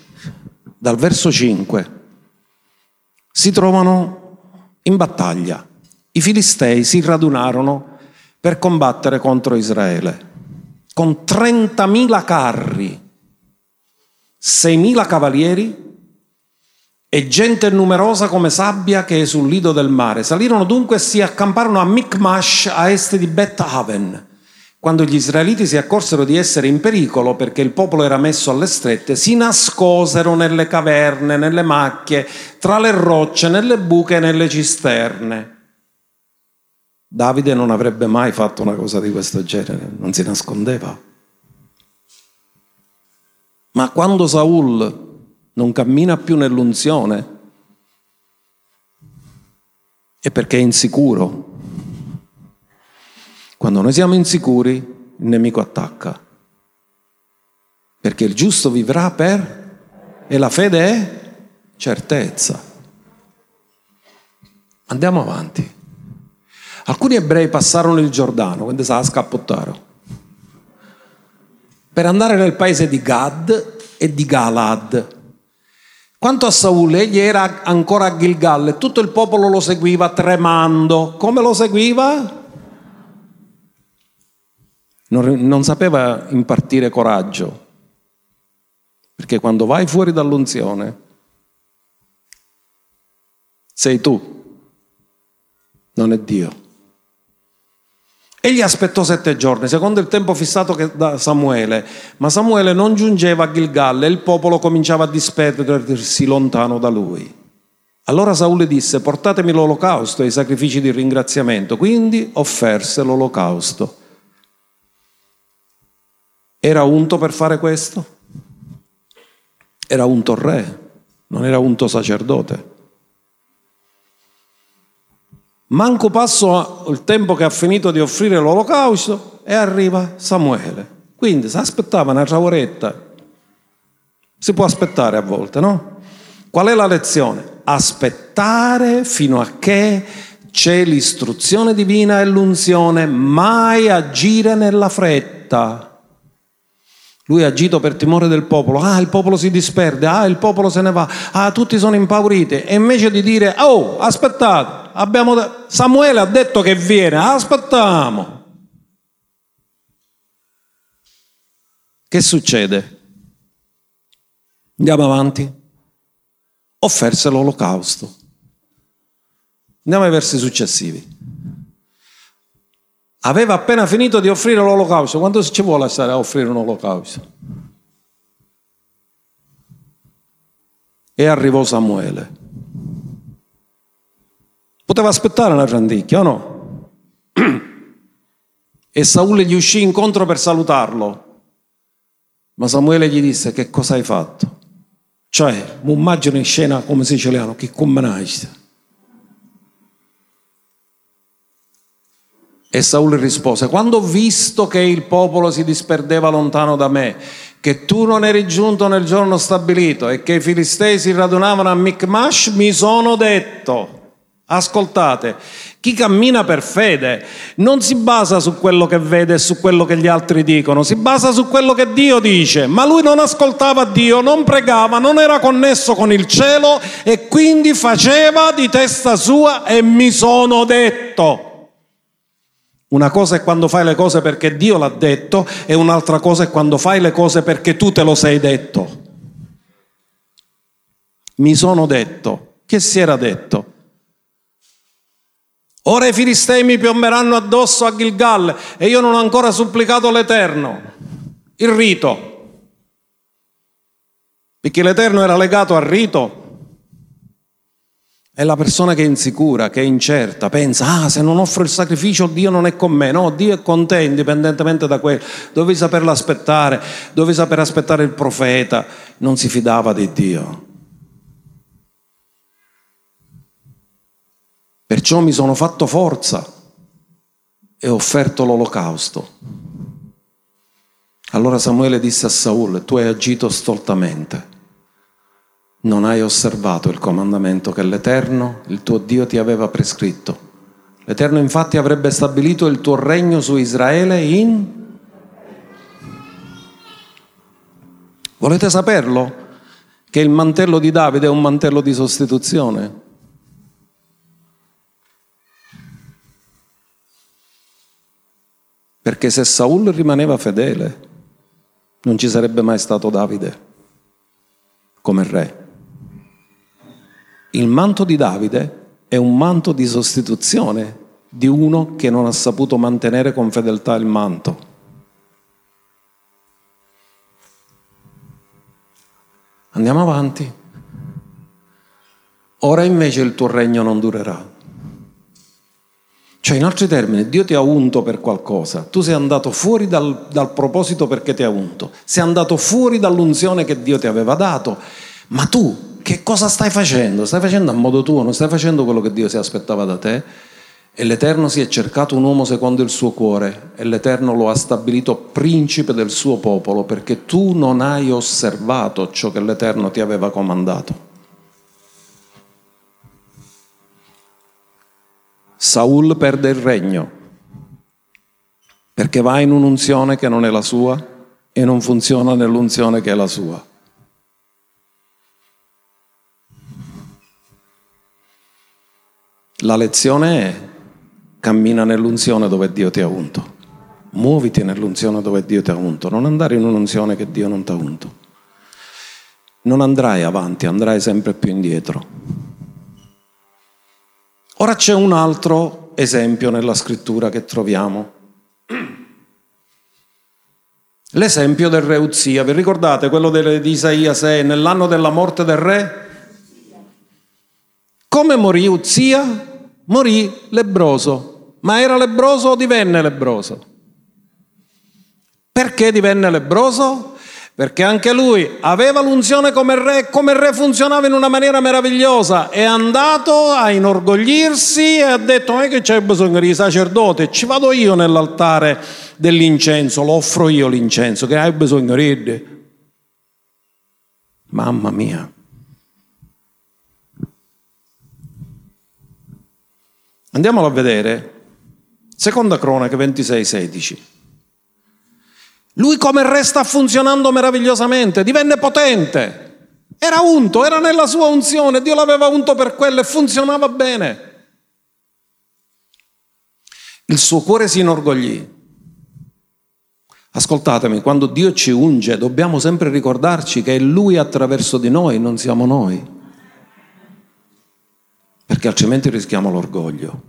A: dal verso 5, si trovano in battaglia. I filistei si radunarono per combattere contro Israele con 30.000 carri, 6.000 cavalieri e gente numerosa come sabbia che è sul lido del mare. Salirono dunque e si accamparono a Mikmash a est di Bet Haven. Quando gli israeliti si accorsero di essere in pericolo perché il popolo era messo alle strette, si nascosero nelle caverne, nelle macchie, tra le rocce, nelle buche e nelle cisterne. Davide non avrebbe mai fatto una cosa di questo genere, non si nascondeva. Ma quando Saul non cammina più nell'unzione, è perché è insicuro. Quando noi siamo insicuri, il nemico attacca. Perché il giusto vivrà per... e la fede è certezza. Andiamo avanti. Alcuni ebrei passarono il Giordano, quando si scappottarono, per andare nel paese di Gad e di Galad. Quanto a Saul, egli era ancora a Gilgal e tutto il popolo lo seguiva tremando. Come lo seguiva? Non, non sapeva impartire coraggio, perché quando vai fuori dall'unzione sei tu, non è Dio. Egli aspettò sette giorni, secondo il tempo fissato da Samuele, ma Samuele non giungeva a Gilgal e il popolo cominciava a disperdersi lontano da lui. Allora Saul disse, portatemi l'olocausto e i sacrifici di ringraziamento. Quindi offerse l'olocausto. Era unto per fare questo? Era unto re, non era unto sacerdote. Manco passo il tempo che ha finito di offrire l'olocausto e arriva Samuele. Quindi si aspettava una oretta. Si può aspettare a volte, no? Qual è la lezione? Aspettare fino a che c'è l'istruzione divina e l'unzione, mai agire nella fretta. Lui ha agito per timore del popolo. Ah, il popolo si disperde. Ah, il popolo se ne va. Ah, tutti sono impauriti. E invece di dire, oh, aspettate, abbiamo... Samuele ha detto che viene, aspettiamo. Che succede? Andiamo avanti. Offerse l'olocausto. Andiamo ai versi successivi. Aveva appena finito di offrire l'olocausto. Quanto ci vuole stare a offrire un olocausto? E arrivò Samuele. Poteva aspettare una rannicchia o no? [clears throat] E Saul gli uscì incontro per salutarlo. Ma Samuele gli disse: Che cosa hai fatto? Cioè, immagino in scena come siciliano, che come E Saul rispose, quando ho visto che il popolo si disperdeva lontano da me, che tu non eri giunto nel giorno stabilito e che i filistei si radunavano a Mikmash, mi sono detto, ascoltate, chi cammina per fede non si basa su quello che vede e su quello che gli altri dicono, si basa su quello che Dio dice, ma lui non ascoltava Dio, non pregava, non era connesso con il cielo e quindi faceva di testa sua e mi sono detto. Una cosa è quando fai le cose perché Dio l'ha detto e un'altra cosa è quando fai le cose perché tu te lo sei detto. Mi sono detto, che si era detto? Ora i filistei mi piomberanno addosso a Gilgal e io non ho ancora supplicato l'Eterno. Il rito. Perché l'Eterno era legato al rito è la persona che è insicura, che è incerta, pensa, ah, se non offro il sacrificio Dio non è con me. No, Dio è con te indipendentemente da quello. Dovevi saperlo aspettare, dovevi saper aspettare il profeta. Non si fidava di Dio. Perciò mi sono fatto forza e ho offerto l'olocausto. Allora Samuele disse a Saul, tu hai agito stoltamente non hai osservato il comandamento che l'Eterno, il tuo Dio, ti aveva prescritto. L'Eterno infatti avrebbe stabilito il tuo regno su Israele in... Volete saperlo? Che il mantello di Davide è un mantello di sostituzione? Perché se Saul rimaneva fedele, non ci sarebbe mai stato Davide come re. Il manto di Davide è un manto di sostituzione di uno che non ha saputo mantenere con fedeltà il manto. Andiamo avanti. Ora invece il tuo regno non durerà. Cioè, in altri termini, Dio ti ha unto per qualcosa, tu sei andato fuori dal, dal, proposito perché ti ha unto, sei andato fuori dall'unzione che Dio ti aveva dato, ma tu che cosa stai facendo? Stai facendo a modo tuo, non stai facendo quello che Dio si aspettava da te? E l'Eterno si è cercato un uomo secondo il suo cuore e l'Eterno lo ha stabilito principe del suo popolo perché tu non hai osservato ciò che l'Eterno ti aveva comandato. Saul perde il regno perché va in un'unzione che non è la sua e non funziona nell'unzione che è la sua. La lezione è cammina nell'unzione dove Dio ti ha unto. Muoviti nell'unzione dove Dio ti ha unto, non andare in un'unzione che Dio non ti ha unto. Non andrai avanti, andrai sempre più indietro. Ora c'è un altro esempio nella scrittura che troviamo. L'esempio del re Uzia. Vi ricordate quello di Isaia 6, nell'anno della morte del re? Come morì Uzia? Morì lebroso. Ma era lebroso o divenne lebroso? Perché divenne lebroso? perché anche lui aveva l'unzione come re, come re funzionava in una maniera meravigliosa, è andato a inorgoglirsi e ha detto non è che c'è bisogno di sacerdote, ci vado io nell'altare dell'incenso, lo offro io l'incenso, che hai bisogno di... Mamma mia. Andiamolo a vedere. Seconda cronaca 26, 16. Lui come re sta funzionando meravigliosamente, divenne potente. Era unto, era nella sua unzione, Dio l'aveva unto per quello e funzionava bene. Il suo cuore si inorgoglì. Ascoltatemi, quando Dio ci unge dobbiamo sempre ricordarci che è Lui attraverso di noi, non siamo noi. Perché altrimenti rischiamo l'orgoglio.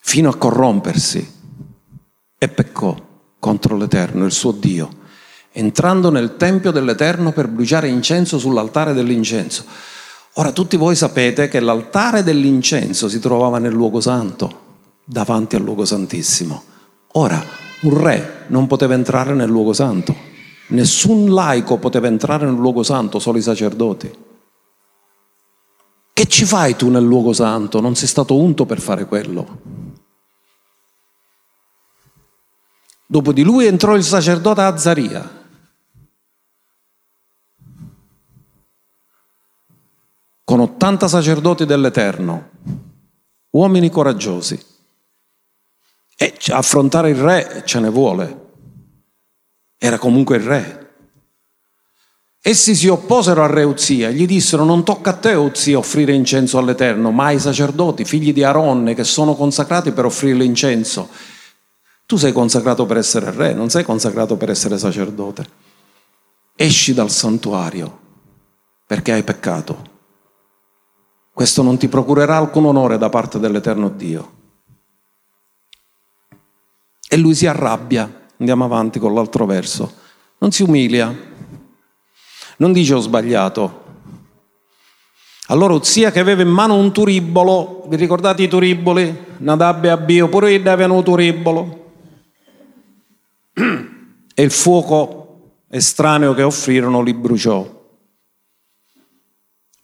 A: fino a corrompersi e peccò contro l'Eterno, il suo Dio, entrando nel Tempio dell'Eterno per bruciare incenso sull'altare dell'incenso. Ora tutti voi sapete che l'altare dell'incenso si trovava nel luogo santo, davanti al luogo santissimo. Ora un re non poteva entrare nel luogo santo, nessun laico poteva entrare nel luogo santo, solo i sacerdoti. Che ci fai tu nel luogo santo? Non sei stato unto per fare quello. Dopo di lui entrò il sacerdote Azzaria. con 80 sacerdoti dell'Eterno, uomini coraggiosi. E affrontare il re ce ne vuole. Era comunque il re. Essi si opposero al re Uzia e gli dissero non tocca a te Uzia offrire incenso all'Eterno, ma ai sacerdoti, figli di Aronne, che sono consacrati per offrire l'incenso. Tu sei consacrato per essere re, non sei consacrato per essere sacerdote. Esci dal santuario perché hai peccato. Questo non ti procurerà alcun onore da parte dell'Eterno Dio. E lui si arrabbia. Andiamo avanti con l'altro verso. Non si umilia. Non dice ho sbagliato. Allora Uzia che aveva in mano un turibolo, vi ricordate i turiboli? Nadab e Abio, pure io avevano un turibolo e il fuoco estraneo che offrirono li bruciò.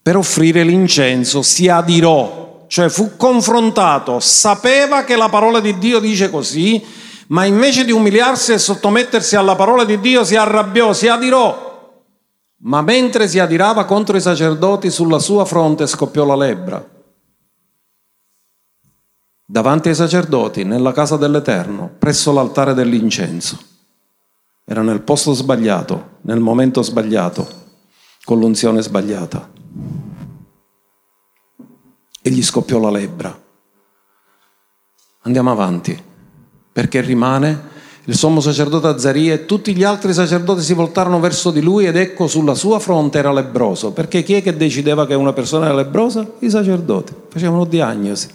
A: Per offrire l'incenso si adirò, cioè fu confrontato, sapeva che la parola di Dio dice così, ma invece di umiliarsi e sottomettersi alla parola di Dio si arrabbiò, si adirò. Ma mentre si adirava contro i sacerdoti, sulla sua fronte scoppiò la lebbra. Davanti ai sacerdoti, nella casa dell'Eterno, presso l'altare dell'incenso. Era nel posto sbagliato, nel momento sbagliato, con l'unzione sbagliata. E gli scoppiò la lebbra. Andiamo avanti, perché rimane il sommo sacerdote Azzaria e tutti gli altri sacerdoti si voltarono verso di lui ed ecco sulla sua fronte era lebroso. Perché chi è che decideva che una persona era lebrosa? I sacerdoti, facevano diagnosi.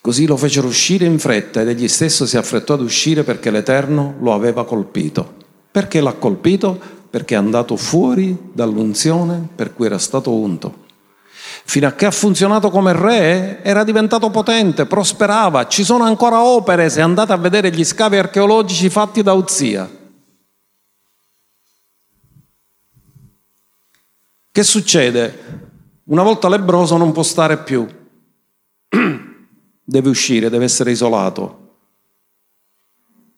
A: Così lo fecero uscire in fretta ed egli stesso si affrettò ad uscire perché l'Eterno lo aveva colpito. Perché l'ha colpito? Perché è andato fuori dall'unzione per cui era stato unto. Fino a che ha funzionato come re, era diventato potente, prosperava. Ci sono ancora opere, se andate a vedere gli scavi archeologici fatti da Uzia. Che succede? Una volta lebroso non può stare più, [clears throat] deve uscire, deve essere isolato.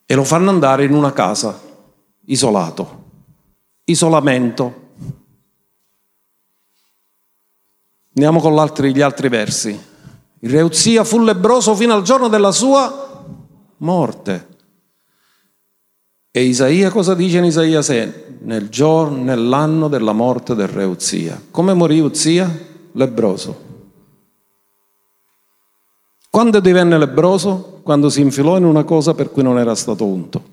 A: E lo fanno andare in una casa, isolato. Isolamento. Andiamo con gli altri versi. Il re Uzia fu lebroso fino al giorno della sua morte. E Isaia cosa dice in Isaia 6? Nel giorno, nell'anno della morte del re Uzia. Come morì Uzia? Lebroso. Quando divenne lebroso? Quando si infilò in una cosa per cui non era stato unto.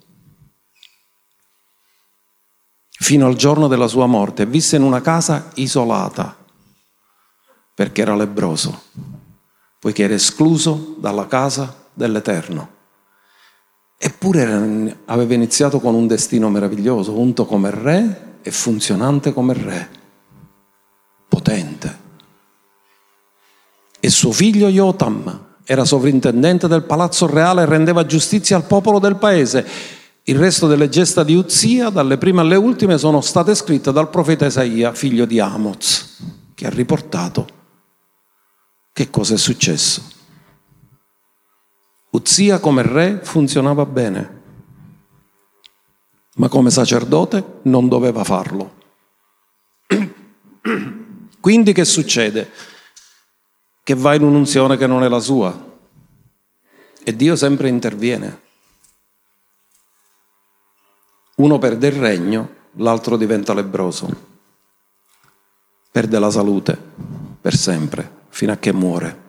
A: Fino al giorno della sua morte visse in una casa isolata perché era lebroso, poiché era escluso dalla casa dell'Eterno. Eppure aveva iniziato con un destino meraviglioso, unto come re e funzionante come re, potente. E suo figlio Jotam era sovrintendente del palazzo reale e rendeva giustizia al popolo del paese. Il resto delle gesta di Uzia, dalle prime alle ultime, sono state scritte dal profeta Isaia, figlio di Amoz, che ha riportato che cosa è successo? Uzia come re funzionava bene, ma come sacerdote non doveva farlo. [clears throat] Quindi che succede? Che va in un'unzione che non è la sua e Dio sempre interviene. Uno perde il regno, l'altro diventa lebroso, perde la salute per sempre fino a che muore.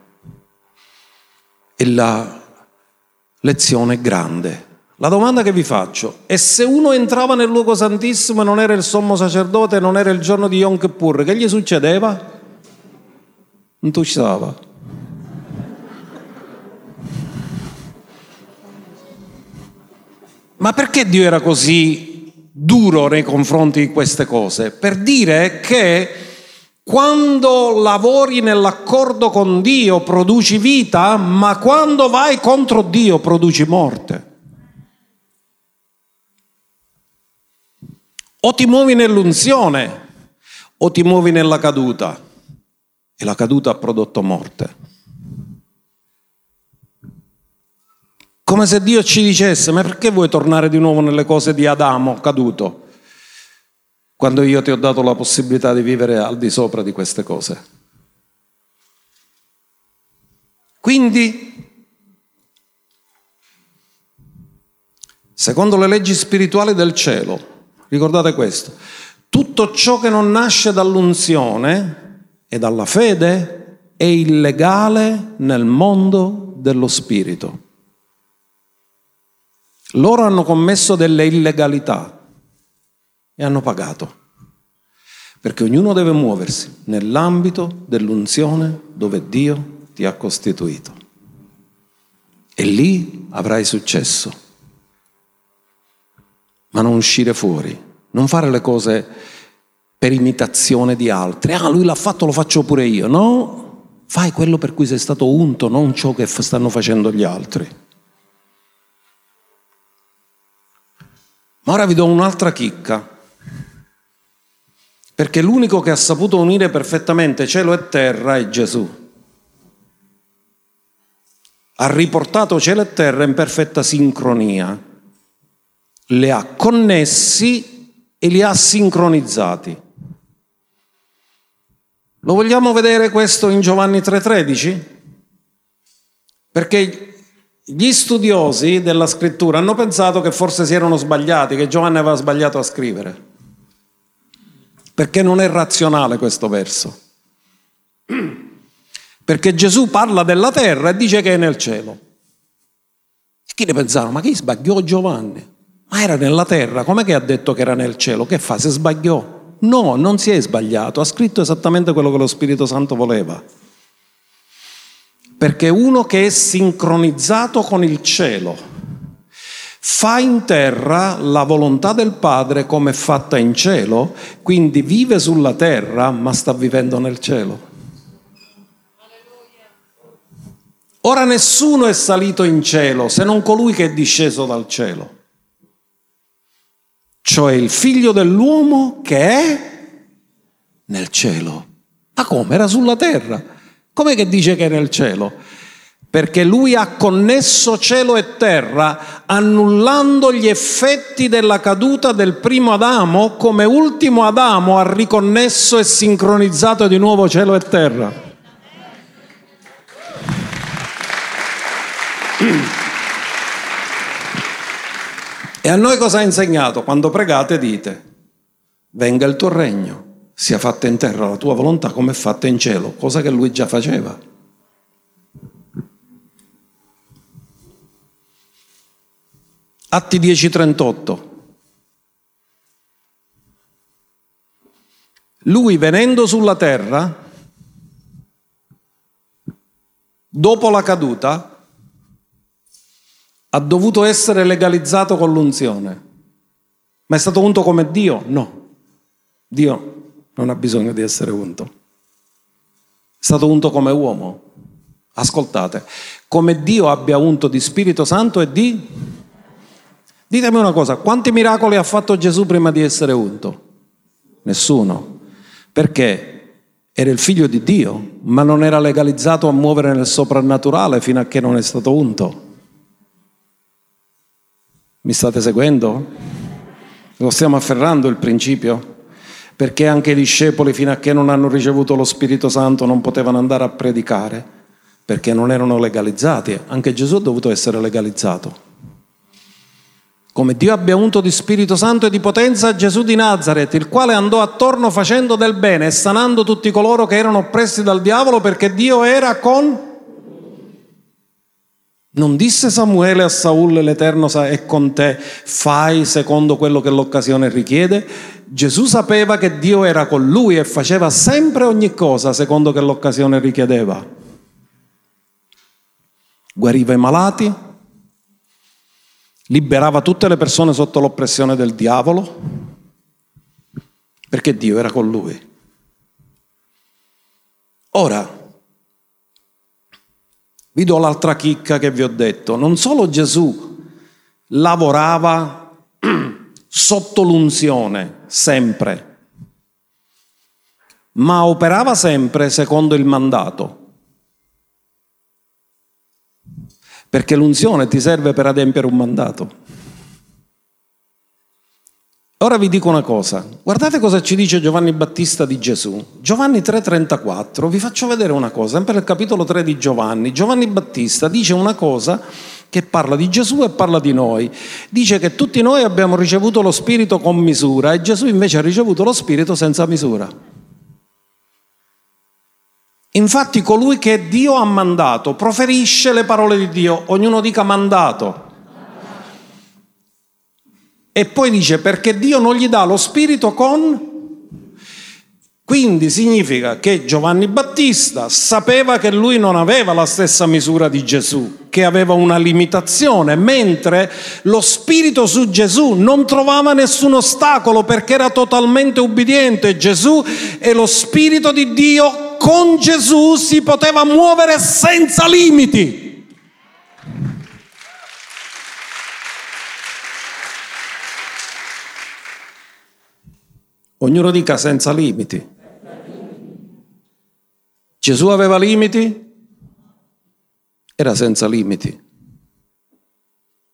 A: E la lezione è grande. La domanda che vi faccio è se uno entrava nel luogo santissimo e non era il sommo sacerdote, non era il giorno di Yom Kippur, che gli succedeva? Non tu stava. Ma perché Dio era così duro nei confronti di queste cose? Per dire che quando lavori nell'accordo con Dio produci vita, ma quando vai contro Dio produci morte. O ti muovi nell'unzione o ti muovi nella caduta. E la caduta ha prodotto morte. Come se Dio ci dicesse, ma perché vuoi tornare di nuovo nelle cose di Adamo caduto? Quando io ti ho dato la possibilità di vivere al di sopra di queste cose. Quindi, secondo le leggi spirituali del cielo, ricordate questo, tutto ciò che non nasce dall'unzione e dalla fede è illegale nel mondo dello spirito. Loro hanno commesso delle illegalità e hanno pagato. Perché ognuno deve muoversi nell'ambito dell'unzione dove Dio ti ha costituito. E lì avrai successo. Ma non uscire fuori, non fare le cose per imitazione di altri. Ah, lui l'ha fatto, lo faccio pure io. No, fai quello per cui sei stato unto, non ciò che stanno facendo gli altri. Ma ora vi do un'altra chicca perché l'unico che ha saputo unire perfettamente cielo e terra è Gesù. Ha riportato cielo e terra in perfetta sincronia, le ha connessi e li ha sincronizzati. Lo vogliamo vedere questo in Giovanni 3:13? Perché gli studiosi della scrittura hanno pensato che forse si erano sbagliati, che Giovanni aveva sbagliato a scrivere perché non è razionale questo verso. Perché Gesù parla della terra e dice che è nel cielo. E chi ne pensano? Ma chi sbagliò Giovanni? Ma era nella terra, com'è che ha detto che era nel cielo? Che fa? Se sbagliò? No, non si è sbagliato, ha scritto esattamente quello che lo Spirito Santo voleva. perché uno che è sincronizzato con il cielo fa in terra la volontà del Padre come è fatta in cielo, quindi vive sulla terra ma sta vivendo nel cielo. Ora nessuno è salito in cielo se non colui che è disceso dal cielo, cioè il figlio dell'uomo che è nel cielo. Ma come? Era sulla terra. Com'è che dice che è nel cielo? Perché lui ha connesso cielo e terra, annullando gli effetti della caduta del primo Adamo, come ultimo Adamo ha riconnesso e sincronizzato di nuovo cielo e terra. E a noi cosa ha insegnato? Quando pregate dite, venga il tuo regno, sia fatta in terra la tua volontà come è fatta in cielo, cosa che lui già faceva. Atti 10:38. Lui venendo sulla terra, dopo la caduta, ha dovuto essere legalizzato con l'unzione. Ma è stato unto come Dio? No. Dio non ha bisogno di essere unto. È stato unto come uomo. Ascoltate, come Dio abbia unto di Spirito Santo e di... Ditemi una cosa, quanti miracoli ha fatto Gesù prima di essere unto? Nessuno. Perché era il figlio di Dio, ma non era legalizzato a muovere nel soprannaturale fino a che non è stato unto. Mi state seguendo? Lo stiamo afferrando il principio? Perché anche i discepoli fino a che non hanno ricevuto lo Spirito Santo non potevano andare a predicare, perché non erano legalizzati. Anche Gesù ha dovuto essere legalizzato. Come Dio abbia unto di Spirito Santo e di potenza Gesù di Nazareth, il quale andò attorno facendo del bene e sanando tutti coloro che erano oppressi dal diavolo perché Dio era con non disse Samuele a Saul, l'Eterno è con te, fai secondo quello che l'occasione richiede. Gesù sapeva che Dio era con lui e faceva sempre ogni cosa secondo che l'occasione richiedeva. Guariva i malati, liberava tutte le persone sotto l'oppressione del diavolo, perché Dio era con lui. Ora, vi do l'altra chicca che vi ho detto. Non solo Gesù lavorava [clears throat] sotto l'unzione, sempre, ma operava sempre secondo il mandato. Perché l'unzione ti serve per adempiere un mandato. Ora vi dico una cosa, guardate cosa ci dice Giovanni Battista di Gesù. Giovanni 3:34, vi faccio vedere una cosa, sempre nel capitolo 3 di Giovanni. Giovanni Battista dice una cosa che parla di Gesù e parla di noi. Dice che tutti noi abbiamo ricevuto lo Spirito con misura e Gesù invece ha ricevuto lo Spirito senza misura. Infatti colui che Dio ha mandato proferisce le parole di Dio, ognuno dica mandato. E poi dice perché Dio non gli dà lo spirito con... Quindi significa che Giovanni Battista sapeva che lui non aveva la stessa misura di Gesù, che aveva una limitazione, mentre lo spirito su Gesù non trovava nessun ostacolo perché era totalmente ubbidiente. Gesù e lo spirito di Dio con Gesù si poteva muovere senza limiti. Ognuno dica senza limiti. Gesù aveva limiti? Era senza limiti,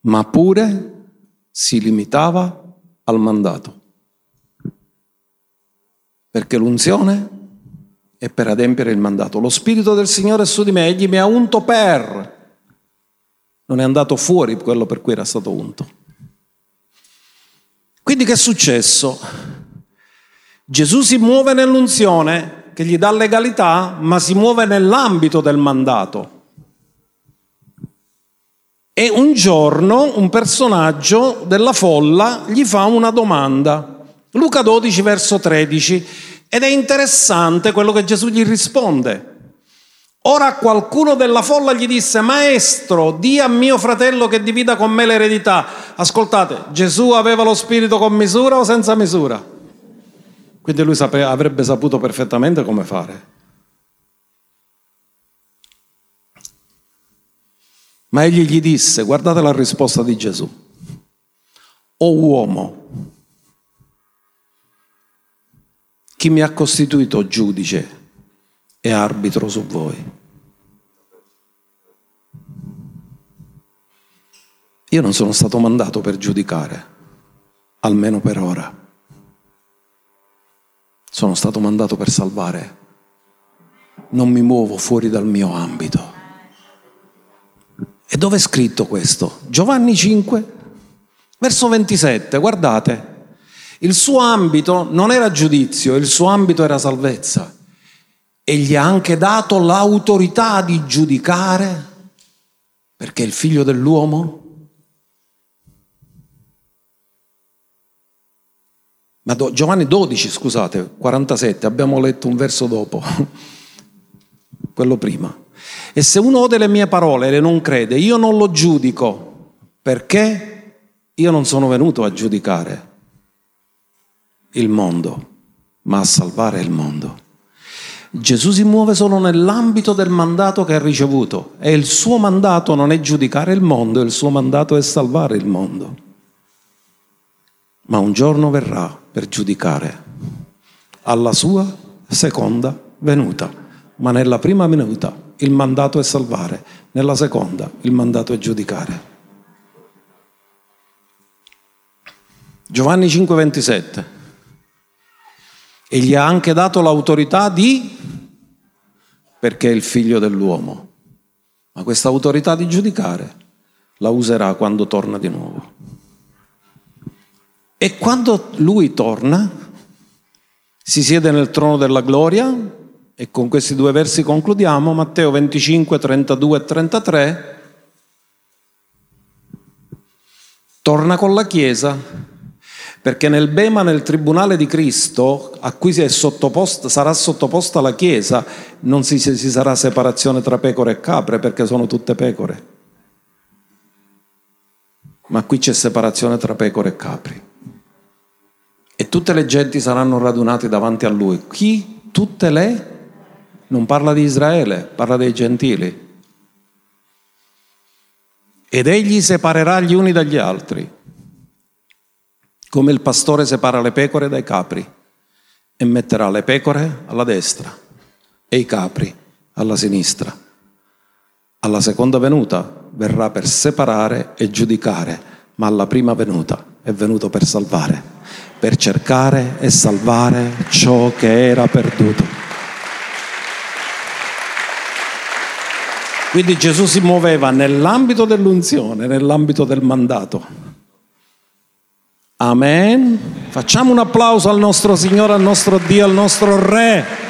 A: ma pure si limitava al mandato. Perché l'unzione è per adempiere il mandato. Lo Spirito del Signore è su di me, egli mi ha unto per. Non è andato fuori quello per cui era stato unto. Quindi che è successo? Gesù si muove nell'unzione che gli dà legalità, ma si muove nell'ambito del mandato. E un giorno un personaggio della folla gli fa una domanda. Luca 12, verso 13. Ed è interessante quello che Gesù gli risponde. Ora qualcuno della folla gli disse, Maestro, di a mio fratello che divida con me l'eredità. Ascoltate, Gesù aveva lo spirito con misura o senza misura? Quindi lui sapeva, avrebbe saputo perfettamente come fare. Ma egli gli disse, guardate la risposta di Gesù, o uomo, chi mi ha costituito giudice e arbitro su voi. Io non sono stato mandato per giudicare, almeno per ora. Sono stato mandato per salvare. Non mi muovo fuori dal mio ambito. E dove è scritto questo? Giovanni 5, verso 27, guardate. Il suo ambito non era giudizio, il suo ambito era salvezza e gli ha anche dato l'autorità di giudicare perché è il figlio dell'uomo. Ma do, Giovanni 12, scusate, 47, abbiamo letto un verso dopo, [laughs] quello prima. E se uno ode le mie parole e non crede, io non lo giudico perché io non sono venuto a giudicare il mondo, ma a salvare il mondo. Gesù si muove solo nell'ambito del mandato che ha ricevuto e il suo mandato non è giudicare il mondo, il suo mandato è salvare il mondo. Ma un giorno verrà per giudicare alla sua seconda venuta, ma nella prima venuta il mandato è salvare, nella seconda il mandato è giudicare. Giovanni 5:27 e gli ha anche dato l'autorità di perché è il figlio dell'uomo. Ma questa autorità di giudicare la userà quando torna di nuovo. E quando lui torna, si siede nel trono della gloria, e con questi due versi concludiamo, Matteo 25, 32 e 33, torna con la Chiesa perché nel Bema, nel tribunale di Cristo, a cui sottoposta, sarà sottoposta la Chiesa, non si, si sarà separazione tra pecore e capre, perché sono tutte pecore. Ma qui c'è separazione tra pecore e capri. E tutte le genti saranno radunate davanti a lui. Chi? Tutte le? Non parla di Israele, parla dei gentili. Ed egli separerà gli uni dagli altri come il pastore separa le pecore dai capri e metterà le pecore alla destra e i capri alla sinistra. Alla seconda venuta verrà per separare e giudicare, ma alla prima venuta è venuto per salvare, per cercare e salvare ciò che era perduto. Quindi Gesù si muoveva nell'ambito dell'unzione, nell'ambito del mandato. Amen. Facciamo un applauso al nostro Signore, al nostro Dio, al nostro Re.